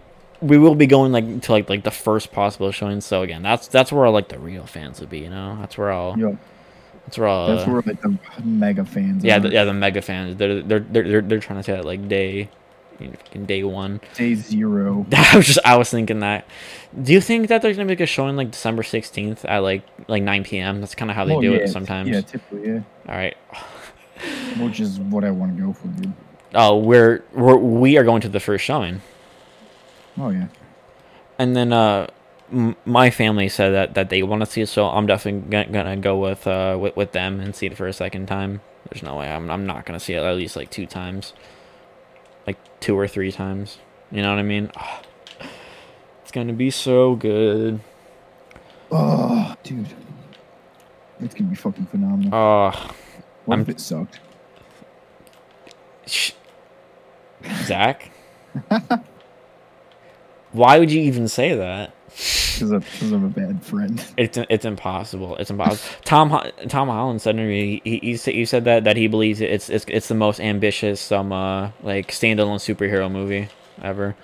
S2: we will be going like to like like the first possible showing. So again, that's that's where like the real fans would be. You know, that's where all
S1: Yo,
S2: that's where all.
S1: that's where like the mega fans.
S2: yeah,
S1: are.
S2: the, yeah, the mega fans. They're they're they're they're, trying to say that like day, in day one.
S1: Day zero.
S2: I was just I was thinking that. Do you think that there's gonna be like a showing like December sixteenth at like like nine p.m. That's kind of how they
S1: Oh,
S2: do
S1: yeah,
S2: it sometimes.
S1: Yeah, typically, yeah.
S2: All right.
S1: Which is what I want to go for, dude.
S2: Oh, we're we're we are going to the first showing,
S1: Oh yeah.
S2: and then uh, my family said that that they want to see it, so I'm definitely gonna, gonna go with uh with, with them and see it for a second time. There's no way I'm I'm not gonna see it at least like two times, like two or three times. You know what I mean? Ah, it's gonna be so good.
S1: Oh, dude. It's gonna be fucking phenomenal.
S2: Oh,
S1: what
S2: I'm-
S1: if it sucked?
S2: sh- Zach. Why would you even say that?
S1: Because I'm, 'cause I'm a bad friend.
S2: It's it's impossible. It's impossible. Tom Tom Holland said to me he he, said, he said that that he believes it's it's it's the most ambitious um uh like standalone superhero movie ever,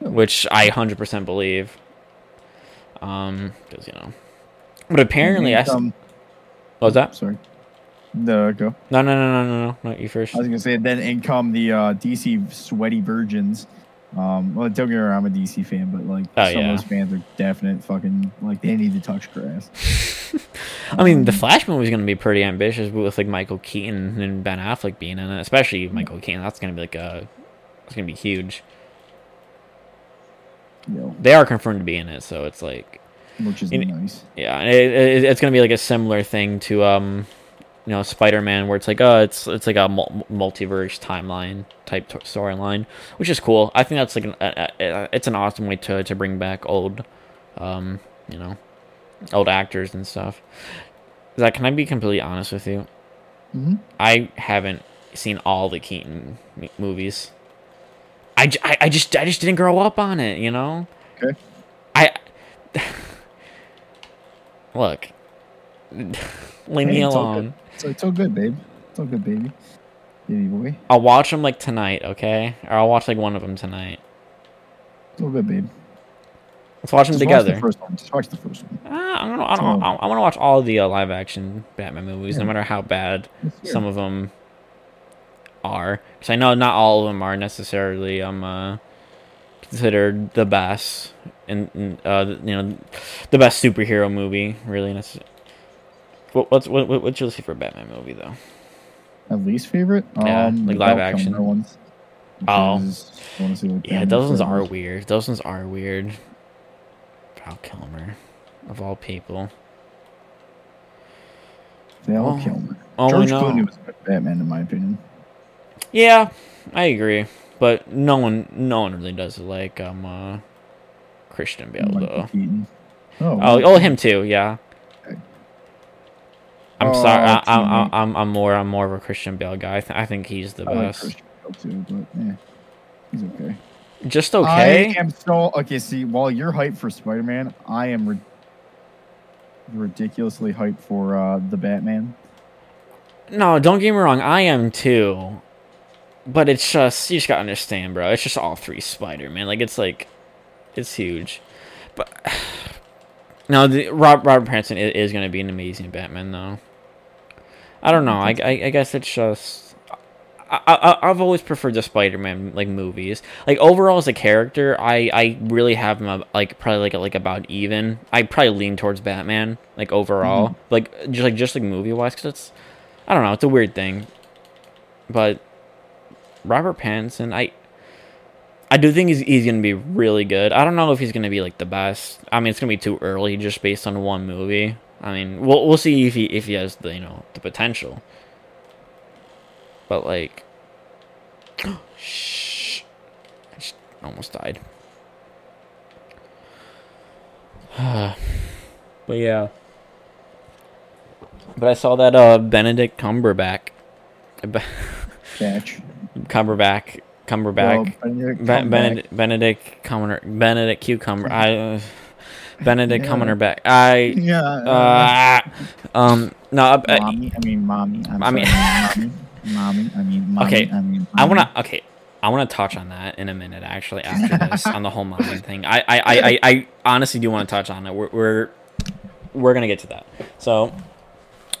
S2: which I hundred percent believe. Um, because you know, but apparently I.
S1: um,
S2: what was that?
S1: sorry. No, go.
S2: No no no no no no not you first.
S1: I was gonna say then in come the uh, DC sweaty virgins. Um, well, don't get me wrong, I'm a DC fan, but like
S2: Oh,
S1: some
S2: yeah.
S1: of those fans are definite fucking like they need to touch grass.
S2: I mean, the
S1: Um,
S2: Flash movie is gonna be pretty ambitious with like Michael Keaton and Ben Affleck being in it, especially Michael Keaton. That's gonna be like a, it's gonna be huge.
S1: know,
S2: They are confirmed to be in it, so it's like,
S1: which is nice.
S2: yeah, it, it, it's gonna be like a similar thing to um, you know, Spider Man, where it's like, oh, it's it's like a mul- multiverse timeline type t- storyline, which is cool. I think that's like an, a, a, it's an awesome way to to bring back old, um, you know, old actors and stuff. Zach, can I be completely honest with you?
S1: hmm
S2: I haven't seen all the Keaton m- movies. I, j- I, I just I just didn't grow up on it, you know.
S1: Okay.
S2: I look. Leave me
S1: Hey,
S2: alone.
S1: So it's all good, babe. It's all good, baby. Baby boy.
S2: I'll watch them like tonight, okay? Or I'll watch like one of them tonight.
S1: It's all good, babe.
S2: Let's watch them
S1: Just watch
S2: together.
S1: the first one. Just watch the first one.
S2: Ah, I don't know. I don't. I, I want to watch all the uh, live action Batman movies, no matter how bad some of them are because i know not all of them are necessarily um uh considered the best and uh you know the best superhero movie really necess- what, what's what, what what's your see for a batman movie though
S1: At least favorite?
S2: Yeah,
S1: um,
S2: like live action.
S1: Ones.
S2: Oh.
S1: Because I wanna see what
S2: yeah those ones are weird those ones are weird val kilmer of all people
S1: Val
S2: Oh.
S1: Kilmer.
S2: oh
S1: George
S2: no
S1: Clooney was Batman, in my opinion.
S2: yeah i agree but no one no one really does it like um uh christian bale
S1: Michael
S2: though
S1: Keaton. Oh,
S2: Oh, oh, him too. Yeah. I'm
S1: Oh,
S2: sorry. I, I'm. I'm, I'm more, I'm more of a Christian Bale guy. I, th- I think he's the
S1: I like
S2: best.
S1: Christian Bale too, but yeah, he's okay.
S2: Just okay.
S1: I am so okay. See, while you're hyped for Spider Man, I am ri- ridiculously hyped for uh, the Batman.
S2: No, don't get me wrong. I am too. But it's just, you just gotta understand, bro. It's just all three Spider Man. Like it's like, it's huge. But no, the Rob, Robert Pattinson is, is gonna be an amazing Batman, though. I don't know. I, I, I guess it's just. I, I I've always preferred the Spider-Man like movies. Like overall as a character, I I really have him like probably like like about even. I probably lean towards Batman like overall,
S1: Mm-hmm.
S2: like just like just like movie wise, because it's I don't know, it's a weird thing, but Robert Pattinson, I I do think he's he's gonna be really good. I don't know if he's gonna be like the best. I mean, it's gonna be too early just based on one movie. I mean, we'll we'll see if he if he has the you know the potential. But like, shh, I just almost died. but yeah. But I saw that uh Benedict Cumberbatch,
S1: Catch.
S2: Cumberbatch, Cumberbatch,
S1: Well, Benedict
S2: Be-
S1: Cumberbatch.
S2: Benedict, Benedict Cucumber. I, uh, Benedict
S1: Yeah.
S2: Cumberbatch. I,
S1: Yeah.
S2: uh, um, no, I, I,
S1: mommy. I mean, mommy. I'm
S2: I mean-
S1: sorry, mommy. Mommy. I mean, mommy.
S2: Okay,
S1: I mean,
S2: I wanna, okay, I wanna touch on that in a minute. Actually, after this, on the whole mommy thing, I, I, I, I, I honestly do want to touch on it. We're, we're, we're gonna get to that. So,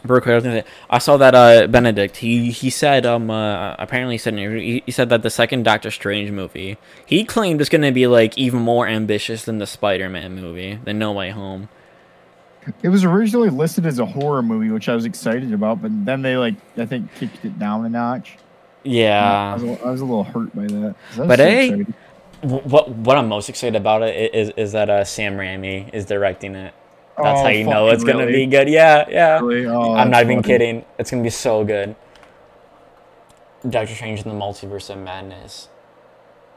S2: real quick, I was gonna say, I saw that uh Benedict. He he said um uh, apparently he said he, he said that the second Doctor Strange movie he claimed is gonna be like even more ambitious than the Spider Man movie, the No Way Home.
S1: It was originally listed as a horror movie, which I was excited about, but then they like I think kicked it down a notch. I
S2: Yeah.
S1: was, I was a little hurt by that. I
S2: But
S1: so
S2: hey,
S1: excited.
S2: What what I'm most excited about it is is that uh Sam Raimi is directing it. That's
S1: Oh,
S2: how you know
S1: fucking
S2: it's gonna
S1: really?
S2: be good. Yeah, yeah.
S1: Really? Oh,
S2: I'm not even
S1: funny.
S2: kidding. It's gonna be so good. Doctor Strange in the Multiverse of Madness.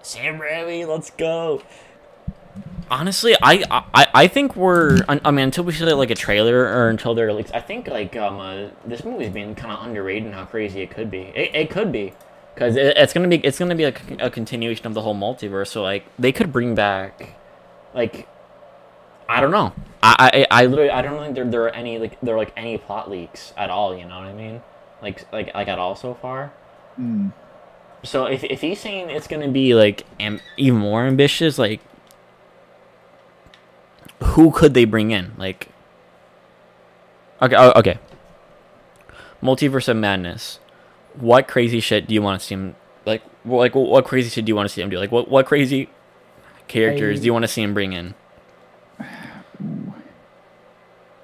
S2: Sam Raimi, let's go. Honestly, I I, I think we're I I mean until we see like a trailer or until they're like I think like um uh, this movie's being kind of underrated and how crazy it could be. It, it could be because it, it's gonna be it's gonna be like a continuation of the whole multiverse. So like they could bring back like I don't know. I I, I literally I don't think there there are any like there are like any plot leaks at all. You know what I mean? Like like like at all so far.
S1: Mm.
S2: So if if he's saying it's gonna be like am, even more ambitious, like who could they bring in? Like okay, oh, okay. Multiverse of Madness. What crazy shit do you want to see him like? Like what, what crazy shit do you want to see him do? Like what what crazy characters
S1: I-
S2: do you want to see him bring in?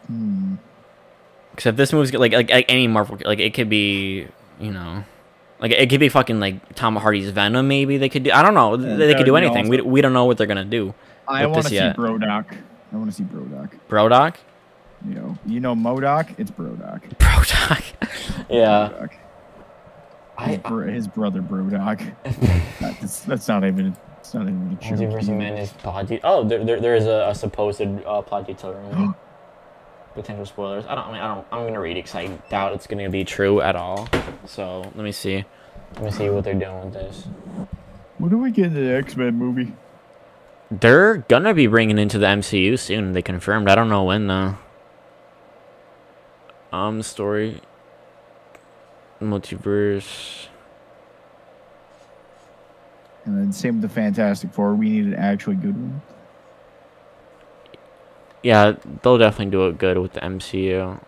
S1: Hmm.
S2: Except this movie's like like like any Marvel like it could be you know. Like it could be fucking like Tom Hardy's Venom. Maybe they could do. I don't know.
S1: Yeah,
S2: they
S1: that
S2: could do
S1: would be
S2: anything. We, we don't know what they're gonna do.
S1: I want to see
S2: yet.
S1: Brodock. I want to see Brodock.
S2: Brodock.
S1: You know, you know MODOK. It's Brodock.
S2: Brodock. yeah.
S1: Brodock.
S2: I,
S1: His, br- his brother Brodock. that's, that's not even. It's not even a joke.
S2: Multiverse of Madness plot. De- oh, there, there there is a, a supposed uh, plot detail. Potential spoilers. I don't. I mean, I don't. I'm gonna read it because I doubt it's gonna be true at all. So let me see. Let me see what they're doing with this.
S1: When do we get into the X Men movie?
S2: They're gonna be bringing into the MCU soon. They confirmed. I don't know when though. Um, story. Multiverse.
S1: And then same with the Fantastic Four. We need an actually good one.
S2: Yeah, they'll definitely do it good with the MCU.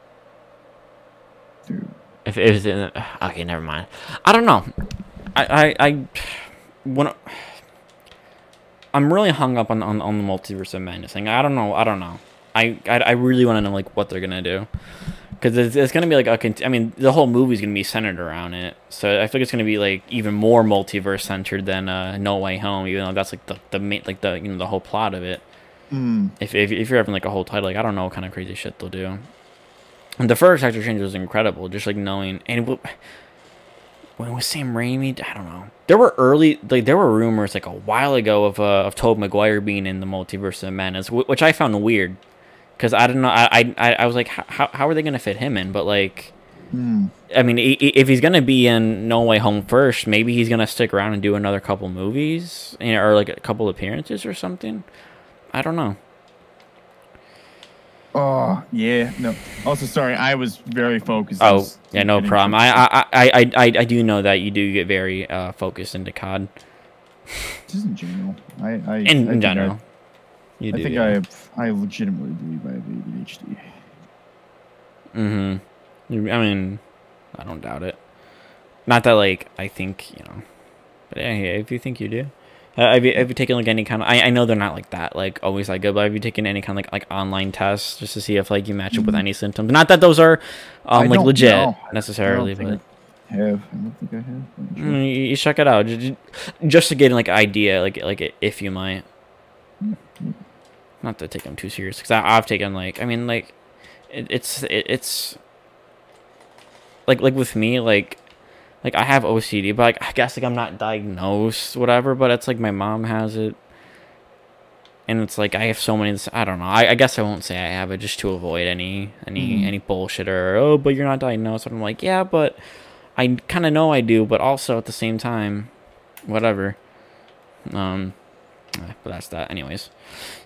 S1: Dude.
S2: If it was in, okay, never mind. I don't know. I I I when I'm really hung up on on, on the multiverse of madness thing. I don't know. I don't know. I I, I really want to know like what they're gonna do. Because it's, it's gonna be like a. Cont- I mean, the whole movie's gonna be centered around it. So I feel like it's gonna be like even more multiverse centered than uh, No Way Home. Even though that's like the the main, like the you know the whole plot of it.
S1: Mm.
S2: If, if, if you're having like a whole title, like I don't know what kind of crazy shit they'll do. And the first Doctor Strange was incredible, just like knowing and w- when was Sam Raimi? I don't know. There were early like there were rumors like a while ago of uh, of Tobey Maguire being in the Multiverse of Madness, which I found weird because I don't know. I I I was like, how how are they gonna fit him in? But like.
S1: Mm.
S2: I mean, if he's gonna be in No Way Home first, maybe he's gonna stick around and do another couple movies, you know, or like a couple appearances or something. I don't know.
S1: Oh yeah. No. Also, sorry. I was very focused.
S2: Oh, yeah, no problem. I, I, I, I, I, I do know that you do get very uh, focused into COD
S1: Just in general. I. I
S2: in,
S1: I
S2: in general.
S1: I,
S2: you
S1: I
S2: do.
S1: think I have. I legitimately believe I have ADHD.
S2: Mm-hmm. I mean, I don't doubt it. Not that like I think you know, but yeah, if you think you do. Uh, have, you, have you taken like any kind of? I, I know they're not like that, like always like good. But have you taken any kind of like like online tests just to see if like you match up with
S1: Mm.
S2: any symptoms? Not that those are
S1: I
S2: um like legit
S1: know.
S2: necessarily, but
S1: I have. I don't think I have. Sure.
S2: Mm, you, check it out ju- ju- just to get like idea like like if you might not to take them too serious because i've taken like i mean like it, it's it, it's like like with me like like i have ocd but like i guess like i'm not diagnosed whatever but it's like my mom has it and it's like i have so many i don't know i, I guess i won't say i have it just to avoid any any
S1: Mhm.
S2: any bullshit or oh but you're not diagnosed and i'm like yeah but I kind of know I do, but also at the same time, whatever. Um, but that's that. Anyways,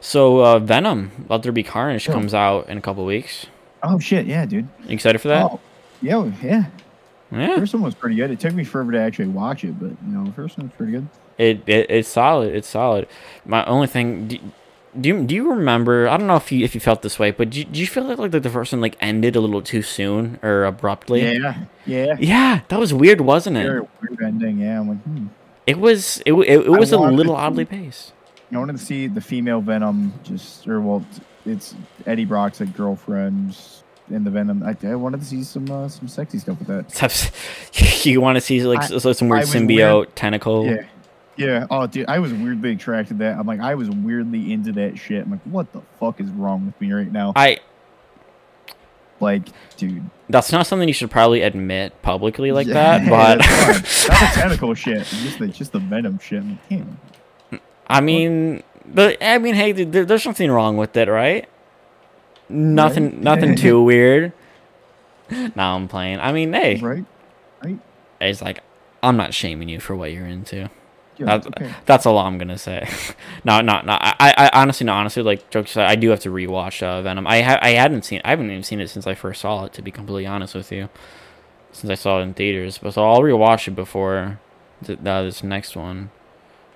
S2: so uh, Venom, Let There Be Carnage comes out in a couple weeks.
S1: Oh shit, yeah, dude.
S2: You excited for that?
S1: Oh, yeah, yeah.
S2: Yeah,
S1: First one was pretty good. It took me forever to actually watch it, but you know, the first one was pretty good.
S2: it, it it's solid. It's solid. My only thing. Do, do you, do you remember? I don't know if you if you felt this way, but do you, do you feel like, like the first one like ended a little too soon or abruptly?
S1: Yeah, yeah.
S2: Yeah, that was weird, wasn't
S1: Very
S2: it?
S1: weird ending. Yeah, I'm like, hmm.
S2: It was it, it, it was a little oddly paced.
S1: I wanted to see the female Venom, just or well, it's Eddie Brock's like girlfriend in the Venom. I, I wanted to see some uh, some sexy stuff with that.
S2: you want to see like
S1: I-
S2: some weird symbiote
S1: weird-
S2: tentacle?
S1: Yeah, yeah. Oh, dude, I was weirdly attracted to that. I'm like, I was weirdly into that shit. I'm like, what the fuck is wrong with me right now?
S2: I
S1: Like, dude,
S2: that's not something you should probably admit publicly like
S1: Yeah,
S2: that, but
S1: that's the tentacle shit, just the just the Venom shit. I'm like, damn.
S2: I mean, but I mean, hey, there, there's something wrong with it, right? Nothing,
S1: Right.
S2: nothing too weird. Now I'm playing. I mean, hey,
S1: right?
S2: it's like I'm not shaming you for what you're into.
S1: Yeah,
S2: That's-
S1: okay.
S2: That's all I'm gonna say. no, not, not. I, I honestly, no, honestly, like jokes aside, I do have to rewatch uh, Venom. I, ha- I hadn't seen, I haven't even seen it since I first saw it. To be completely honest with you, since I saw it in theaters. But so I'll rewatch it before th- uh, this next one.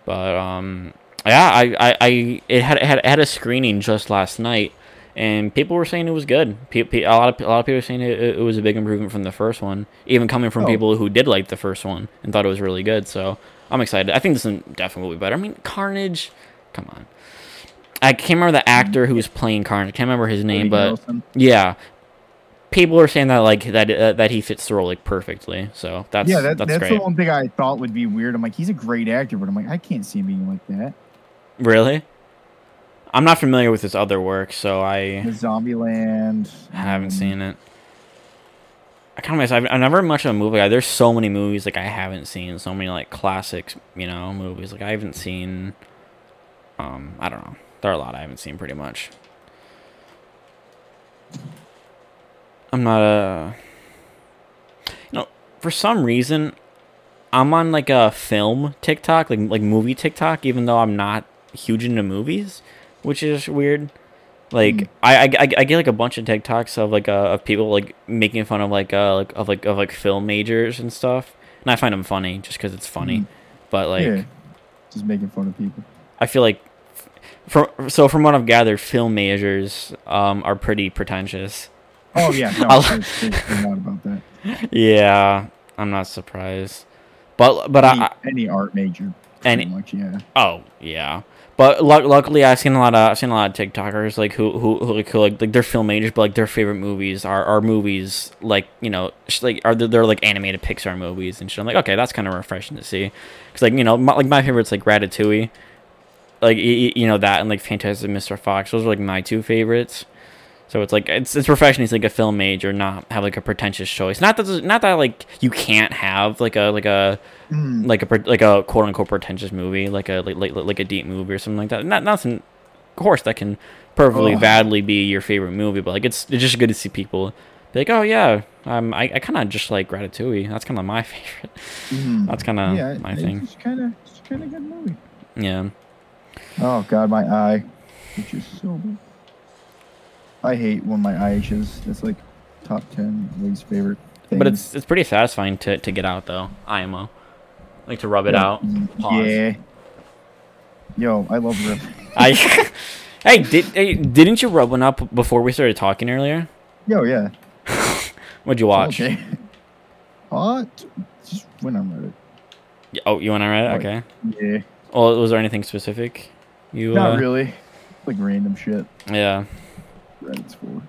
S2: But um, yeah, I, I, I it had, it had, it had a screening just last night, and people were saying it was good. Pe- pe- a lot of a lot of people were saying it, it was a big improvement from the first one, even coming from
S1: Oh.
S2: people who did like the first one and thought it was really good. So I'm excited. I think this one definitely will be better. I mean, Carnage, come on. I can't remember the actor who was playing Carnage. I can't remember his name, but yeah, people are saying that like that uh, that he fits the role like perfectly. So that's
S1: yeah, that,
S2: that's,
S1: that's, the one thing I thought would be weird. I'm like, he's a great actor, but I'm like, I can't see him being like that.
S2: Really? I'm not familiar with his other work, so I
S1: The I
S2: haven't seen it. I kind of I've, I'm never much of a movie guy. There's so many movies like I haven't seen. So many like classics, you know, movies. Like I haven't seen. Um, I don't know. There are a lot I haven't seen pretty much. I'm not a. You know, for some reason, I'm on like a film TikTok, like like movie TikTok, even though I'm not huge into movies, which is weird. Like
S1: Hmm.
S2: I, I, I I get like a bunch of TikToks of like uh, of people like making fun of like uh like of like of like film majors and stuff, and I find them funny just because it's funny.
S1: Mhm.
S2: But like
S1: yeah, just making fun of people.
S2: I feel like from so from what I've gathered, film majors um are pretty pretentious.
S1: Oh yeah, no, there's, about that.
S2: Yeah, I'm not surprised. But but
S1: Any,
S2: I, I
S1: any art major,
S2: Any-
S1: much, yeah.
S2: oh yeah. But lu- luckily, I've seen a lot of I've seen a lot of TikTokers like who who, who like who like like they're film majors, but like their favorite movies are are movies like you know like are they're, they're like animated Pixar movies and shit. I'm like okay, that's kind of refreshing to see, because like you know my, like my favorites like Ratatouille, like y- y- you know that and like Fantastic Mr. Fox. Those are like my two favorites. So it's like it's it's refreshing to like a film major not have like a pretentious choice. Not that not that like you can't have like a like a
S1: Mm,
S2: like a like a quote unquote pretentious movie, like a like like, like a deep movie or something like that. Not nothing, of course, that can perfectly validly be your favorite movie, but like it's it's just good to see people be like, oh yeah, um, I, I kind of just like Ratatouille. That's kind of my favorite.
S1: mm.
S2: That's kind of
S1: yeah,
S2: my
S1: it's
S2: thing.
S1: It's kind of, it's kind of good movie.
S2: Yeah,
S1: Oh god, my eye, which is so bad. I hate when my eye itches. That's like top ten least favorite. Things.
S2: but it's it's pretty satisfying to to get out though. IMO, like to rub it out. Pause.
S1: Yeah. Yo, I love rip.
S2: I. hey, did hey, didn't you rub one up before we started talking earlier?
S1: Yo, yeah.
S2: What'd you watch?
S1: Okay. Uh, just on Reddit.
S2: Yeah, Oh, you want to read it? Okay.
S1: Yeah,
S2: Well, was there anything specific? You
S1: not
S2: uh,
S1: really. Like random shit.
S2: Yeah.
S1: Reddit's for.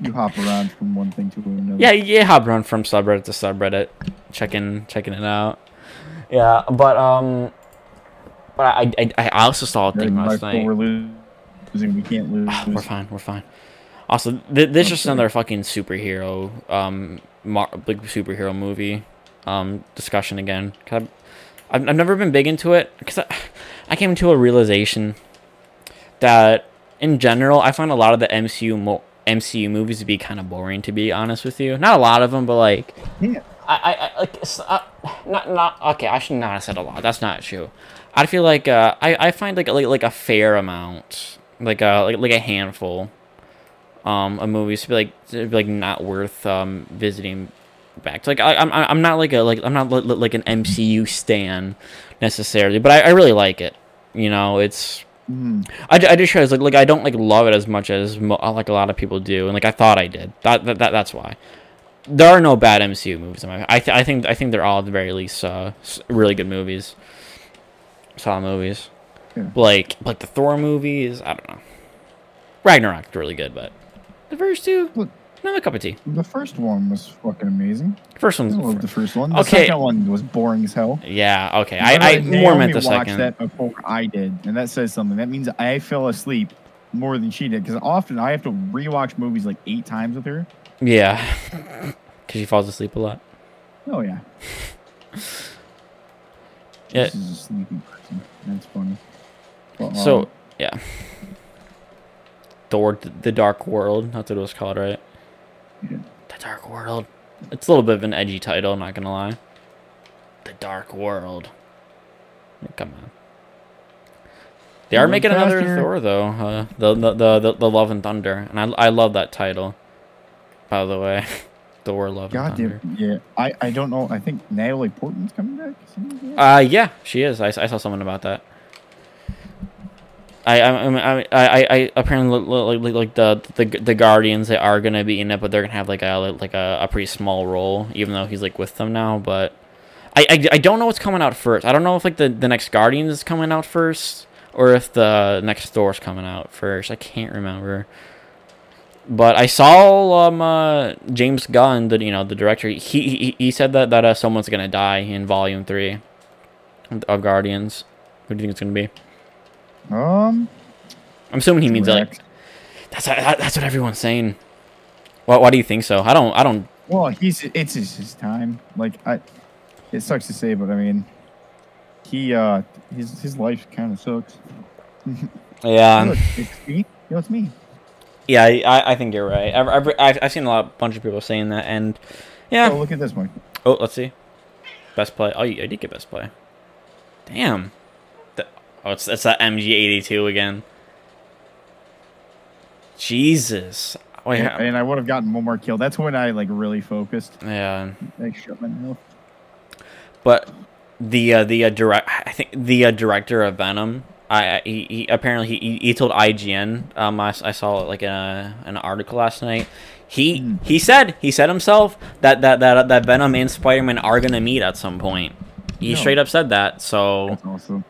S1: you hop around from one thing to another.
S2: Yeah, yeah, hop around from subreddit to subreddit, checking checking it out. Yeah, but um, but I I, I also saw a thing last night.
S1: We're losing. We can't lose.
S2: Ah, we're fine. We're fine. Also, th- this is just another fucking superhero, um, mar- big superhero movie, um, discussion again. I've, I've, I've never been big into it because I, I came to a realization that in general I find a lot of the MCU mo- MCU movies to be kind of boring. To be honest with you, not a lot of them, but like
S1: Yeah.
S2: I, I, I like uh, not not okay. I should not have said a lot. That's not true. I feel like uh, I I find like like like a fair amount, like a like, like a handful, um, of movies to be like to be like not worth um visiting back. to. Like I I'm I'm not like a like I'm not li- li- like an MCU stan necessarily, but I, I really like it. You know, it's
S1: Mhm.
S2: I, I just realized like like I don't like love it as much as mo- like a lot of people do, and like I thought I did. That that, that that's why. There are no bad MCU movies. In my, I th- I think I think they're all at the very least uh, really good movies. Saw movies.
S1: Yeah.
S2: Like like the Thor movies. I don't know. Ragnarok's really good, but the first two,
S1: Look.
S2: not a cup of tea.
S1: The first one was fucking amazing.
S2: First
S1: I
S2: one's
S1: loved the first one. The
S2: Okay.
S1: second one was boring as hell.
S2: yeah okay. I, I
S1: Naomi
S2: more meant the
S1: watched
S2: second.
S1: that before I did, and that says something. That means I fell asleep more than she did because often I have to rewatch movies like eight times with her.
S2: Yeah, because she falls asleep a lot.
S1: Oh yeah.
S2: Yeah.
S1: A sleepy person. That's funny.
S2: So
S1: um,
S2: yeah, Thor: The Dark World. That's what it was called, right?
S1: Yeah.
S2: The Dark World. It's a little bit of an edgy title. I'm Not gonna lie. The Dark World. Come on. They are making another. Thor though. Uh, the, the the the the Love and Thunder, and I I love that title. By the way, Thor: Love Thunder.
S1: goddamn. Yeah. I I don't know. I think Natalie Portman's coming back. Something like that?
S2: Uh, yeah, she is. I, I saw someone about that. I I I I, I, I apparently like, like like the, the the Guardians they are gonna be in it, but they're gonna have like a like a, a pretty small role, even though he's like with them now. But I, I, I don't know what's coming out first. I don't know if like the, the next Guardians is coming out first or if the next Thor's coming out first. I can't remember. But I saw um uh, James Gunn, the you know the director. He he, he said that that uh, someone's gonna die in Volume Three of Guardians. Who do you think it's gonna be?
S1: Um.
S2: I'm assuming he means like that's that's what everyone's saying. Why, why do you think so? I don't I don't.
S1: Well, he's it's his time. Like I, it sucks to say, but I mean, he uh his his life kind of sucks.
S2: Yeah,
S1: Look, it's me. Yo, it's me.
S2: Yeah. I, I think you're right. I've, I've, I've seen a lot bunch of people saying that, and yeah.
S1: Oh, look at this one.
S2: Oh, let's see. Best play. Oh, I did get best play. Damn. The, oh, it's it's that MG82 again. Jesus. Wait,
S1: And,
S2: how-
S1: and I would have gotten one more kill. That's when I like really focused.
S2: yeah.
S1: I shut my mouth.
S2: But the uh, the uh, direct, I think the uh, director of Venom. I, he, he apparently he, he told IGN. Um, I, I saw like a, an article last night. He
S1: Hmm.
S2: he said he said himself that that that that Venom and Spider Man are gonna meet at some point. He
S1: No.
S2: straight up said that. So
S1: That's awesome.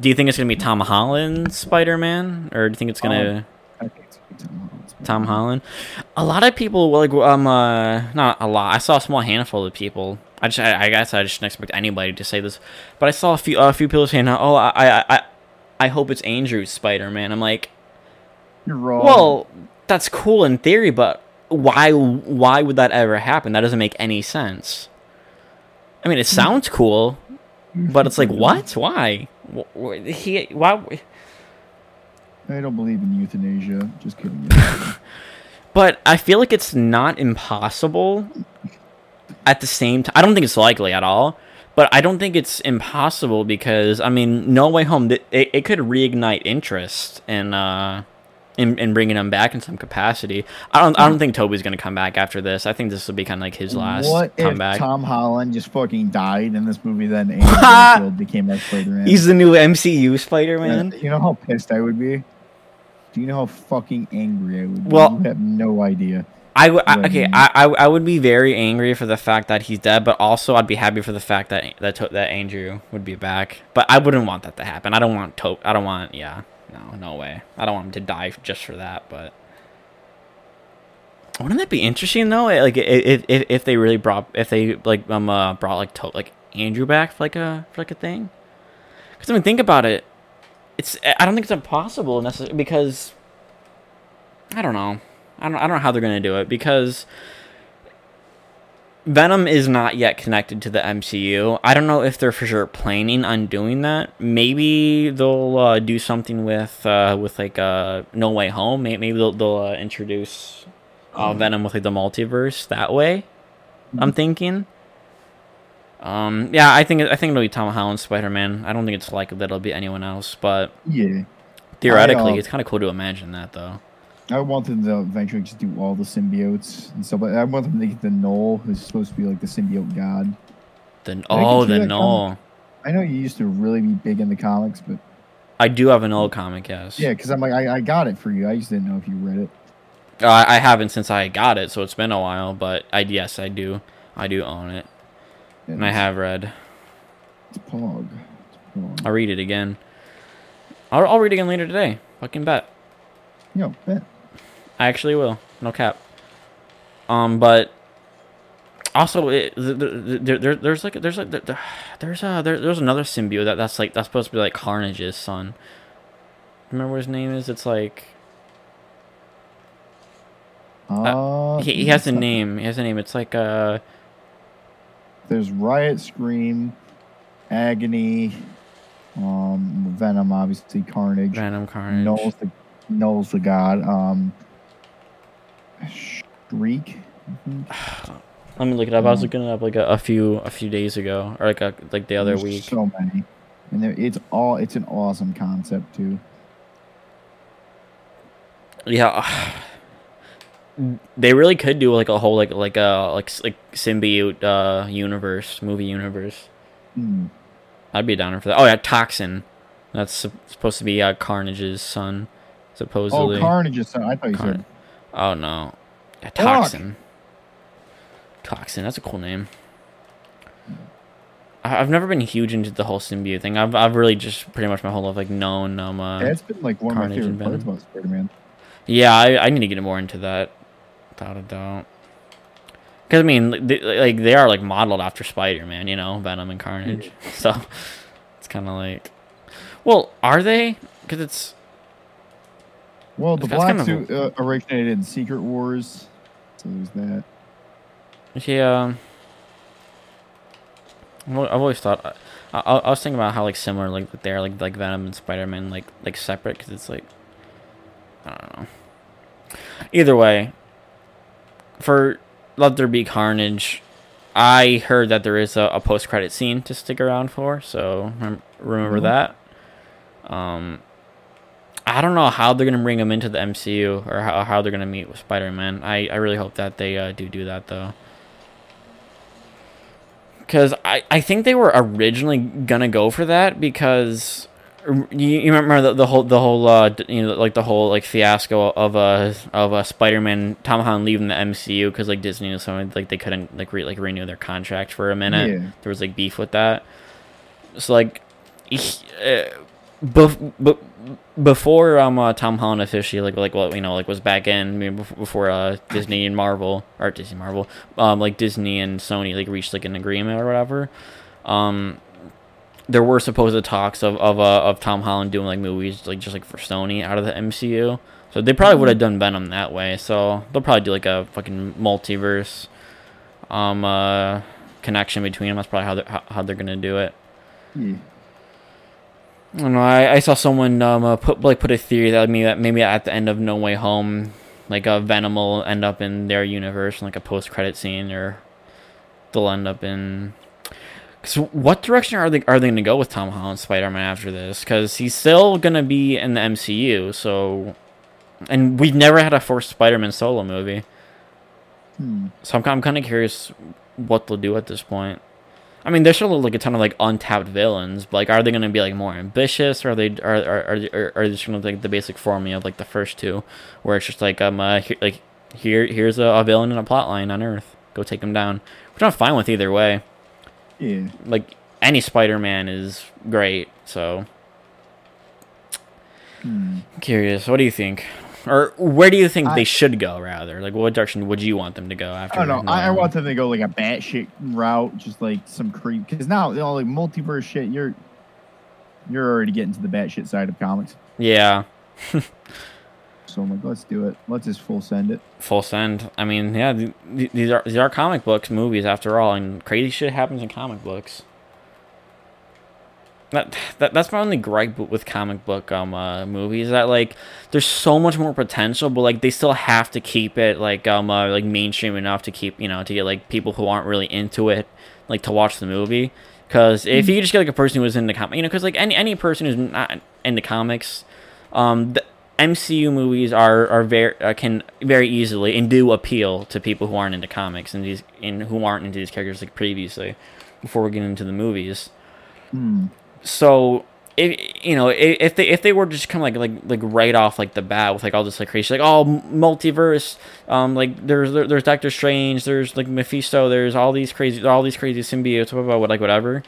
S2: do you think it's gonna be Tom Holland Spider Man, or do you think it's gonna
S1: I think it's it's Tom Holland.
S2: Tom Holland? A lot of people like um uh not a lot. I saw a small handful of people. I just I, I guess I just didn't expect anybody to say this, but I saw a few a few people saying, "Oh, I I I, hope it's Andrew's Spider Man." I'm like,
S1: You're wrong.
S2: well, that's cool in theory, but why why would that ever happen? That doesn't make any sense. I mean, it mm-hmm. sounds cool, but it's like, mm-hmm. what? Why? Wh- wh- He why?
S1: I don't believe in euthanasia. Just kidding.
S2: But I feel like it's not impossible. At the same time, I don't think it's likely at all. But I don't think it's impossible because I mean, No Way Home, it, it could reignite interest in uh, in, in bringing him back in some capacity. I don't I don't think Tobey's gonna come back after this. I think this will be kind of like his last
S1: what if. Tom Holland just fucking died in this movie? Then Andrew Garfield became our Spider-Man.
S2: He's the new MCU Spider Man.
S1: You know how pissed I would be. Do you know how fucking angry I would be?
S2: Well-
S1: you have no idea.
S2: I would okay. I, I I would be very angry for the fact that he's dead, but also I'd be happy for the fact that that To- that Andrew would be back. But I wouldn't want that to happen. I don't want to. I don't want. Yeah. No. No way. I don't want him to die just for that. But wouldn't that be interesting though? Like if if, if they really brought if they like um uh, brought like to- like Andrew back for like a for like a thing. Because I mean, think about it. It's I don't think it's impossible necessarily because I don't know. I don't I don't know how they're gonna do it because Venom is not yet connected to the MCU. I don't know if they're for sure planning on doing that. Maybe they'll uh, do something with uh, with like uh, No Way Home. Maybe they'll, they'll uh, introduce uh, Venom with like the multiverse that way. I'm thinking. Um, yeah, I think I think it'll be Tom Holland Spider Man. I don't think it's likely that it'll be anyone else, but
S1: Yeah.
S2: theoretically,
S1: uh,
S2: it's kind of cool to imagine that though.
S1: I want them to eventually just do all the symbiotes and stuff. But I want them to get the Knull, who's supposed to be like the symbiote god.
S2: The
S1: I
S2: oh, the no.
S1: I know you used to really be big in the comics, but
S2: I do have an old comic, yes.
S1: yeah, because I'm like, I, I got it for you. I just didn't know if you read it.
S2: Uh, I haven't since I got it, so it's been a while. But I yes, I do. I do own it, and I have read.
S1: It's Pog. It's Pog.
S2: I'll read it again. I'll, I'll read it again later today. Fucking bet.
S1: Yo, bet.
S2: I actually will. No cap. Um, but also, it, there, there, there's like, there's like, there, there's uh, there, there's another symbiote that that's like that's supposed to be like Carnage's son. Remember what his name is? It's like
S1: Uh,
S2: he, he has a name. He has a name. It's like uh,
S1: There's Riot, Scream, Agony, um, Venom, obviously, Carnage.
S2: Venom Carnage.
S1: Knows the knows the god. Um, Think.
S2: Let me look it up. I was
S1: Mm.
S2: looking it up like a, a few a few days ago, or like a, like the other
S1: There's
S2: week.
S1: So many, and it's all it's an awesome concept too.
S2: Yeah, they really could do like a whole like like a like like symbiote uh universe movie universe.
S1: Hmm.
S2: I'd be down for that. Oh yeah, Toxin. That's supposed to be uh, Carnage's son, supposedly.
S1: Oh,
S2: supposedly.
S1: Carnage is. I thought you
S2: Carn-
S1: said.
S2: Oh no, yeah. Toxin. Toxin. That's a cool name. I've never been huge into the whole symbiote thing. I've I've really just pretty much my whole life like known um uh,
S1: Yeah, it's been like one
S2: Carnage
S1: of my favorite parts about Spider-Man.
S2: Yeah, I, I need to get more into that, without a doubt. Because I mean, they, like they are like modeled after Spider Man, you know, Venom and Carnage. So it's kind of like, well, are they? Because it's
S1: Well, the black
S2: kind of
S1: suit uh, originated in Secret Wars, so there's that.
S2: yeah. I've I've always thought. I, I, I was thinking about how like similar like they're like like Venom and Spider Man like like separate because it's like I don't know. Either way, for Let There Be Carnage, I heard that there is a, a post credit scene to stick around for, so rem- remember
S1: Mhm.
S2: that. Um, I don't know how they're gonna bring him into the MCU or how, how they're gonna meet with Spider Man. I, I really hope that they uh, do do that though. Because I, I think they were originally gonna go for that because you, you remember the, the whole the whole uh d- you know like the whole like fiasco of uh of uh Spider-Man Tom Holland leaving the MCU because like Disney and something like they couldn't like re- like renew their contract for a minute.
S1: Yeah.
S2: There was like beef with that. So like, he- uh, bef- b- before um uh, Tom Holland officially like like what you know like was back in I mean, before uh Disney and Marvel or Disney Marvel um like Disney and Sony like reached like an agreement or whatever. Um, there were supposed talks of of uh, of Tom Holland doing like movies like just like for Sony out of the MCU. So they probably would have done Venom that way. So they'll probably do like a fucking multiverse um uh connection between them. That's probably how they're how, they're gonna do it.
S1: Yeah.
S2: I don't know. I, I saw someone um uh, put like put a theory that maybe that maybe at the end of No Way Home, like a Venom will end up in their universe in like a post credit scene, or they'll end up in. So what direction are they are they gonna go with Tom Holland Spider Man after this? Because he's still gonna be in the MCU, so. And we've never had a first Spider Man solo movie,
S1: Hmm.
S2: so I'm I'm kind of curious what they'll do at this point. I mean, there's still like a ton of like untapped villains. But, like, are they gonna be like more ambitious, or are they are are are, are, are they just gonna like the basic formula of like the first two, where it's just like um uh, here, like here here's a, a villain and a plot line on Earth. Go take him down. Which I'm fine with either way.
S1: Yeah.
S2: Like any Spider-Man is great. So
S1: Hmm.
S2: curious. What do you think? Or where do you think
S1: I-
S2: they should go? Rather, like what direction would you want them to go after?
S1: I don't know. I, I want them to go like a batshit route, just like some creep. Because now, you know, like multiverse shit, you're you're already getting to the batshit side of comics.
S2: Yeah,
S1: So I'm like, let's do it. Let's just full send it.
S2: full send. I mean, yeah, th- th- these are these are comic books, movies after all, and crazy shit happens in comic books. That, that that's my only gripe with comic book um uh, movies that like there's so much more potential, but like they still have to keep it like um uh, like mainstream enough to keep you know to get like people who aren't really into it like to watch the movie. Because if you just get like a person who is into comic, you know, because like any any person who's not into comics, um, the MCU movies are are very uh, can very easily and do appeal to people who aren't into comics and these and who aren't into these characters like previously. Before we get into the movies,
S1: Hmm.
S2: So if you know if, if they if they were just come like like like right off like the bat with like all this like crazy like oh multiverse um like there's there, there's Doctor Strange there's like Mephisto there's all these crazy all these crazy symbiotes blah, blah, blah, like whatever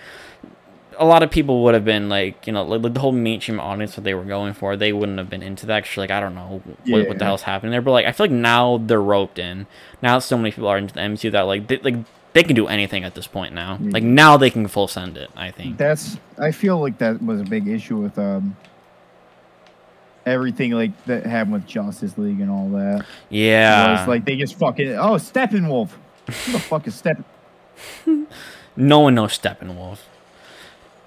S2: a lot of people would have been like you know like the whole mainstream audience that they were going for they wouldn't have been into that 'cause, like I don't know what, what the
S1: Yeah.
S2: hell's happening there but like I feel like now they're roped in now so many people are into the MCU that like they, like they can do anything at this point now like now they can full send it I think
S1: That's. I feel like that was a big issue with um everything like that happened with Justice League and all that.
S2: yeah
S1: it's like they just fucking oh Steppenwolf. Who the fuck is Steppen?
S2: No one knows Steppenwolf.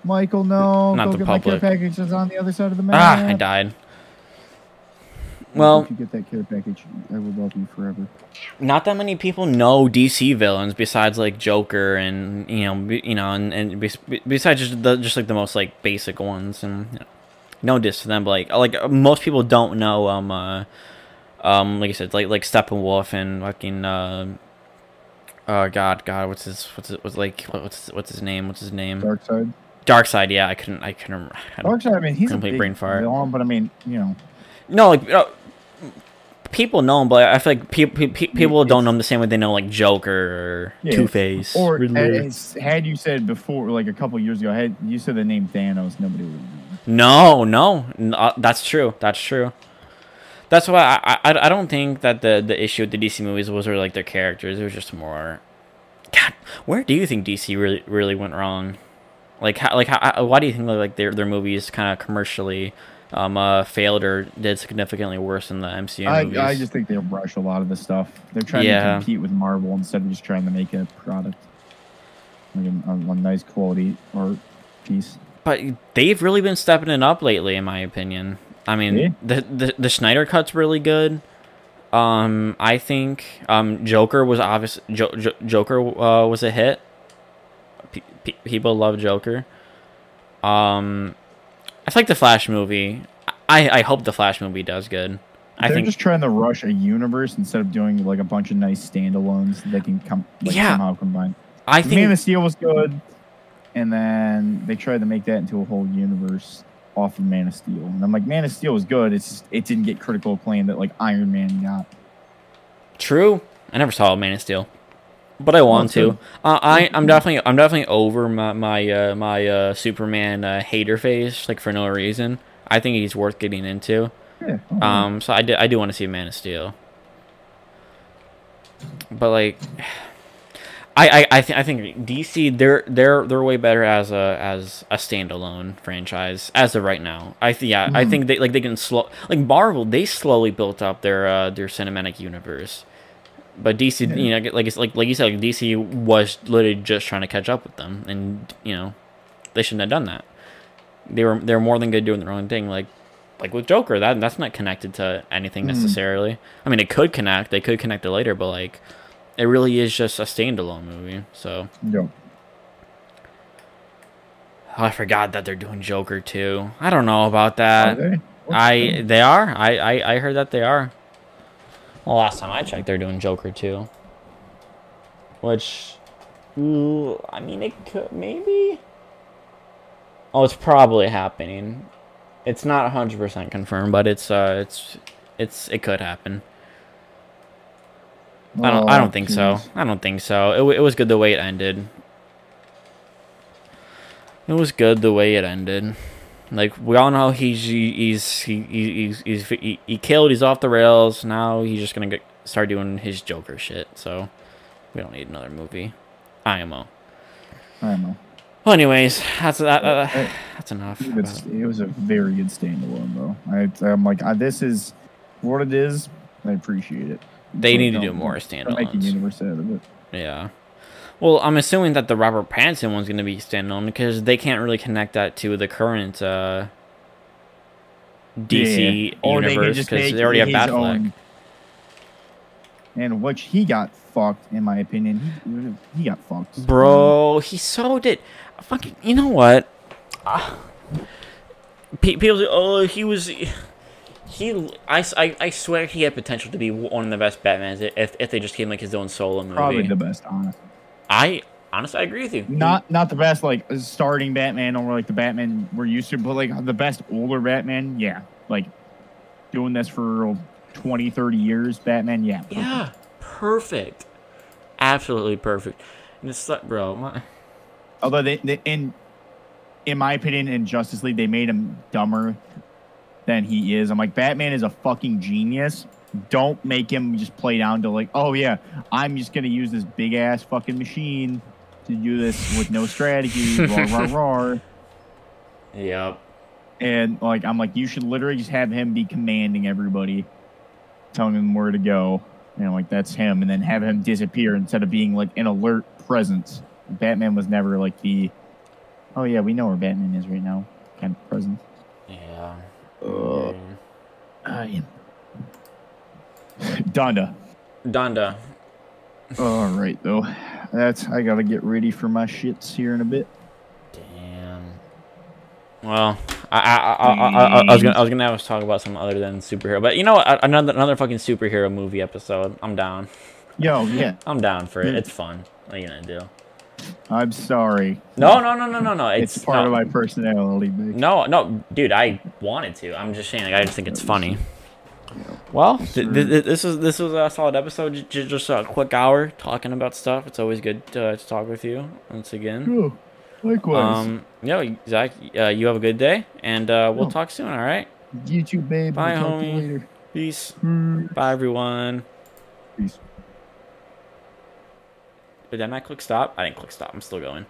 S1: Michael, no.
S2: Not
S1: go
S2: the
S1: get my care
S2: public.
S1: package on the other side of the map.
S2: Ah, I died. Well,
S1: if you get that care package, I will love you forever.
S2: not that many people know DC villains besides like Joker and you know be, you know and, and bes- besides just the just like the most like basic ones and you know, no diss to them, but like like uh, most people don't know um uh, um like I said like like Steppenwolf and fucking uh oh god god what's his what's it what's like what- what's what's his name what's his name
S1: Dark side.
S2: Darkseid yeah I couldn't I couldn't remember. I don't-
S1: Darkseid. I mean, he's
S2: Complete
S1: a big
S2: brain fart.
S1: villain, but I mean, you know,
S2: No, like uh, people know him, but I feel like people people don't know him the same way they know like Joker or
S1: Yeah.
S2: Two Face.
S1: or as, had you said before, like a couple years ago, had you said the name Thanos, nobody would. Know.
S2: No, no, n- uh, that's true. That's true. That's why I, I I don't think that the the issue with the DC movies was really like their characters. It was just more. God, where do you think DC really really went wrong? Like how like how, why do you think like their their movies kind of commercially um uh failed or did significantly worse than the MCU movies?
S1: I, I just think they rush a lot of the stuff. They're trying
S2: Yeah.
S1: to compete with Marvel instead of just trying to make a product, like a, a, a nice quality art piece.
S2: But they've really been stepping it up lately, in my opinion. I mean,
S1: Yeah.
S2: the, the the Snyder cut's really good. Um, I think um Joker was obvious. Jo- Jo- Joker uh, was a hit. P- pe- people love Joker. Um, I like the Flash movie. I I hope the Flash movie does good. I
S1: They're
S2: think
S1: just trying to rush a universe instead of doing like a bunch of nice standalones that can come like,
S2: Yeah.
S1: somehow combine.
S2: I think
S1: Man of Steel was good, and then they tried to make that into a whole universe off of Man of Steel. And I'm like, Man of Steel was good. It's just it didn't get critical acclaim that like Iron Man got.
S2: True. I never saw Man of Steel, but I want to. Uh, I I'm definitely I'm definitely over my my uh, my uh, Superman uh, hater phase like for no reason. I think he's worth getting into.
S1: Yeah. oh,
S2: Um, so I do I do want to see Man of Steel, but like. I, I, I, th- I think DC they're they're they're way better as a as a standalone franchise as of right now. I th- yeah I
S1: Mhm.
S2: think they like they can slow like Marvel they slowly built up their uh, their cinematic universe, but DC
S1: Yeah.
S2: you know like it's like like you said like DC was literally just trying to catch up with them and you know they shouldn't have done that. They were they're more than good doing their own thing like like with Joker that that's not connected to anything
S1: Mhm.
S2: necessarily. I mean it could connect they could connect it later but like it really is just a standalone movie so.
S1: yeah.
S2: Oh, I forgot that they're doing Joker too. I don't know about
S1: Are
S2: that.
S1: they?
S2: I they are. I, I I heard that they are. Well, last time I checked, they're doing Joker too. Which, ooh, I mean, it could maybe. Oh, it's probably happening. It's not hundred percent confirmed, but it's uh, it's it's it could happen. I don't. I
S1: Oh,
S2: don't think so. I don't think so. It, it was good the way it ended. It was good the way it ended. Like we all know he's he's he, he- he's he's he, he killed. He's off the rails. Now he's just gonna get, start doing his Joker shit. So we don't need another movie. IMO.
S1: I don't know.
S2: Well, anyways, that's that, uh,
S1: Uh,
S2: that's enough.
S1: It was, it was a very good standalone, though. I, I'm like, I, this is what it is. I appreciate it.
S2: They
S1: Like,
S2: need to
S1: don't-
S2: more
S1: make a universe out of it.
S2: Yeah. Well, I'm assuming that the Robert Pattinson one's going to be standalone because they can't really connect that to the current uh, DC
S1: Yeah. Or
S2: universe because
S1: make
S2: they already have Batfleck.
S1: And which he got fucked, in my opinion. He, he got fucked.
S2: Bro, he so did. Fucking, you know what? Pe- people say, oh, he was. He, I, I, I swear he had potential to be one of the best Batmans if, if they just came like his own solo movie.
S1: Probably the best, honestly.
S2: I honestly I agree with you.
S1: Not not the best like starting Batman or like the Batman we're used to, but like the best older Batman, yeah. Like doing this for 20, 30 years, Batman, yeah. perfect.
S2: Yeah, perfect. Absolutely perfect. And it's like, bro, my,
S1: Although they, they in in my opinion, in Justice League, they made him dumber than he is. I'm like, Batman is a fucking genius. Don't make him just play down to like, oh yeah, I'm just gonna use this big ass fucking machine to do this with no strategy, rah rah rah.
S2: yep.
S1: And like, I'm like, you should literally just have him be commanding everybody, telling them where to go. You know, like that's him, and then have him disappear instead of being like an alert presence. Batman was never like the, oh yeah, we know where Batman is right now kind of presence.
S2: Yeah.
S1: Uh, I am. Donda.
S2: Donda.
S1: All right, though. That's I gotta get ready for my shits here in a bit.
S2: Damn. Well, I I, I, I, I, I was gonna I was gonna have us talk about something other than superhero, but you know what? Another another fucking superhero movie episode. I'm down.
S1: Yo, yeah.
S2: I'm down for it. It's fun. What are you gonna do?
S1: I'm sorry.
S2: No, no, no, no, no, no. It's,
S1: It's, part
S2: no,
S1: of my personality.
S2: No, no, dude. I wanted to. I'm just saying. Like, I just think it's funny. Well, th- th- th- this was this was a solid episode. J- just a quick hour talking about stuff. It's always good to, to talk with you once again.
S1: Oh, likewise.
S2: Um, yeah, Zach. Uh, you have a good day, and uh, we'll
S1: Oh.
S2: talk soon. All right.
S1: you too, babe.
S2: bye,
S1: I'll talk to you
S2: homie.
S1: later.
S2: Peace.
S1: Hmm.
S2: Bye, everyone.
S1: Peace.
S2: Did I not click stop? I didn't click stop. I'm still going.